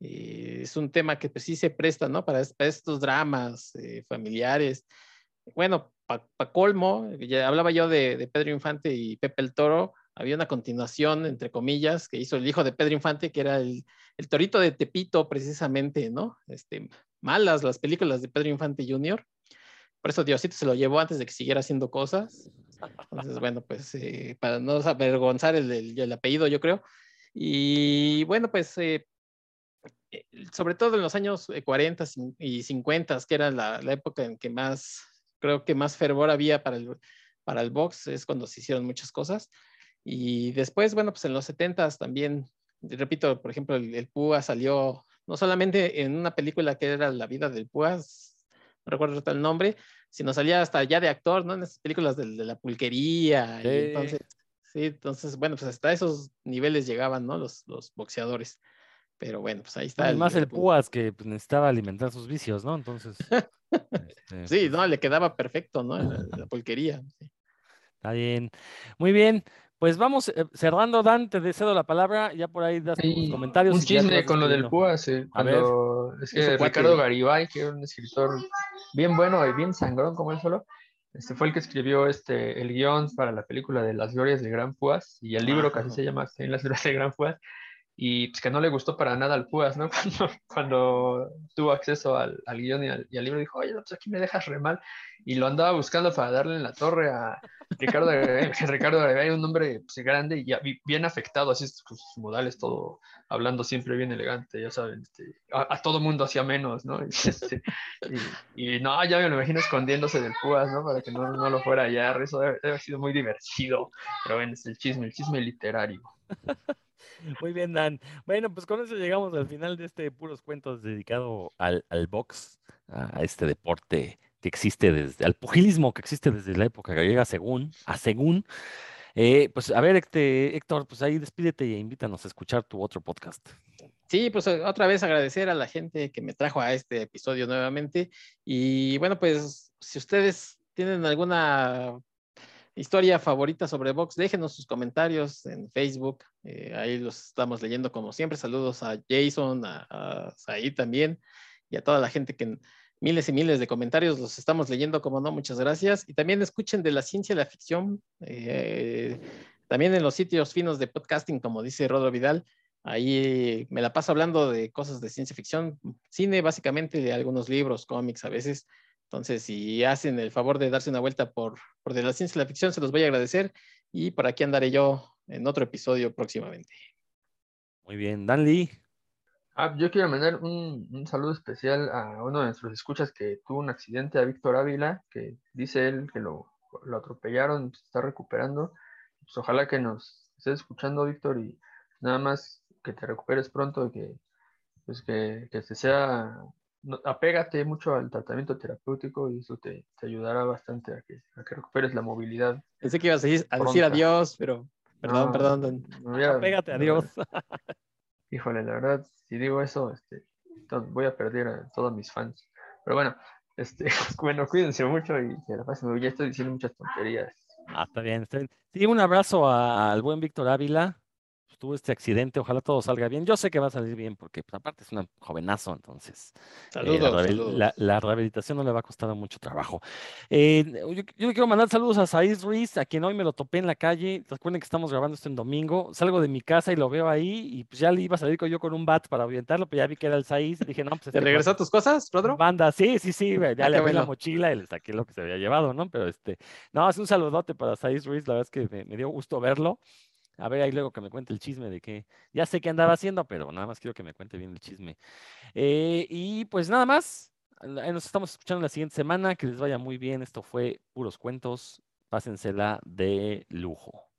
Eh, es un tema que pues, sí se presta, ¿no? Para, estos dramas eh, familiares. Bueno, para colmo, ya hablaba yo de, Pedro Infante y Pepe el Toro, había una continuación, entre comillas, que hizo el hijo de Pedro Infante, que era el, el torito de Tepito, precisamente, ¿no? Este, malas las películas de Pedro Infante Jr. Por eso Diosito se lo llevó antes de que siguiera haciendo cosas. Entonces, bueno, pues eh, para no avergonzar el, el, apellido, yo creo. Y bueno, pues eh, eh, sobre todo en los años 40 y 50, que era la, la, época en que más, creo que más fervor había para el, para el box, es cuando se hicieron muchas cosas. Y después, bueno, pues en los 70 también, repito, por ejemplo, el, el Púa salió no solamente en una película que era La vida del Púa, no recuerdo el nombre, sino salía hasta ya de actor, ¿no? En esas películas de, la pulquería. Sí. entonces, sí, entonces, bueno, pues hasta esos niveles llegaban, ¿no? Los, los boxeadores. Pero bueno, pues ahí está. Además, el, el Púas que pues, necesitaba alimentar sus vicios, ¿no? Entonces. este, sí, no, le quedaba perfecto, ¿no? La, la pulquería. Sí. Está bien. Muy bien. Pues vamos eh, cerrando, Dan, te cedo la palabra, ya por ahí das tus comentarios. Un chisme con lo del Púas, eh, cuando, es que Ricardo Garibay, que era un escritor bien bueno y bien sangrón como él solo, este fue el que escribió este, el guion para la película de Las Glorias de Gran Púas, y el libro casi se llama Las Glorias de Gran Púas, y pues que no le gustó para nada al Púas, ¿no? Cuando, cuando tuvo acceso al, al guion y al, y al, libro, dijo, oye, pues aquí me dejas re mal, y lo andaba buscando para darle en la torre a Ricardo Ricardo Garibay, un hombre pues, grande y bien afectado, así sus modales, todo hablando siempre bien elegante, ya saben, este, a, a, todo mundo hacía menos, ¿no? Este, y, y, no, ya me lo imagino escondiéndose del Púas, ¿no? Para que no, no lo fuera hallar, eso debe, debe haber sido muy divertido, pero bueno, es el chisme, el chisme literario. Muy bien, Dan. Bueno, pues con eso llegamos al final de este puros cuentos dedicado al, al box, a este deporte que existe desde, al pugilismo que existe desde la época griega, según, a según. Eh, pues a ver, este, Héctor, pues ahí despídete e invítanos a escuchar tu otro podcast. Sí, pues otra vez agradecer a la gente que me trajo a este episodio nuevamente. Y bueno, pues si ustedes tienen alguna historia favorita sobre Vox, déjenos sus comentarios en Facebook. Eh, ahí los estamos leyendo como siempre. Saludos a Jason, a, a también y a toda la gente que miles y miles de comentarios los estamos leyendo, como no, muchas gracias. Y también escuchen de la ciencia y la ficción, eh, también en los sitios finos de podcasting, como dice Rodro Vidal. Ahí me la paso hablando de cosas de ciencia ficción, cine, básicamente de algunos libros, cómics a veces. Entonces, si hacen el favor de darse una vuelta por, por de la ciencia y la ficción, se los voy a agradecer. Y por aquí andaré yo en otro episodio próximamente. Muy bien, Dan Lee. Ah, yo quiero mandar un, un saludo especial a uno de nuestros escuchas que tuvo un accidente, a Víctor Ávila, que dice él que lo, lo atropellaron, se está recuperando. Pues ojalá que nos estés escuchando, Víctor, y nada más que te recuperes pronto, que pues que, que te sea, apégate mucho al tratamiento terapéutico y eso te, te ayudará bastante a que, a que recuperes la movilidad. Pensé que ibas a decir, a decir adiós, pero perdón, No, perdón. don- me hubiera- Pégate, me adiós. Híjole, la verdad, si digo eso, este, voy a perder a todos mis fans. Pero bueno, este, bueno, cuídense mucho y que la pasen. Ya estoy diciendo muchas tonterías. Ah, está bien, está bien. Sí, un abrazo al buen Víctor Ávila. Pues, tuvo este accidente, ojalá todo salga bien. Yo sé que va a salir bien porque pues, aparte es un jovenazo, entonces eh, Saludos, la, rehabil- saludos. la- la rehabilitación no le va a costar mucho trabajo. Eh, yo, yo quiero mandar saludos a Saiz Ruiz, a quien hoy me lo topé en la calle. Recuerden que estamos grabando esto en domingo. Salgo de mi casa y lo veo ahí y pues ya le iba a salir con- yo con un bat para ahuyentarlo, pero ya vi que era el Saiz dije, no, pues ¿Te este regresó a tus cosas, Rodro? Banda, sí, sí, sí, ya Ah, le abrí la bueno. mochila y le saqué lo que se había llevado, ¿no? Pero este, no, es un saludote para Saiz Ruiz, la verdad es que me, me dio gusto verlo. A ver ahí luego que me cuente el chisme de que ya sé qué andaba haciendo, pero nada más quiero que me cuente bien el chisme. Eh, y pues nada más, ahí nos estamos escuchando la siguiente semana, que les vaya muy bien. Esto fue Puros Cuentos, pásensela de lujo.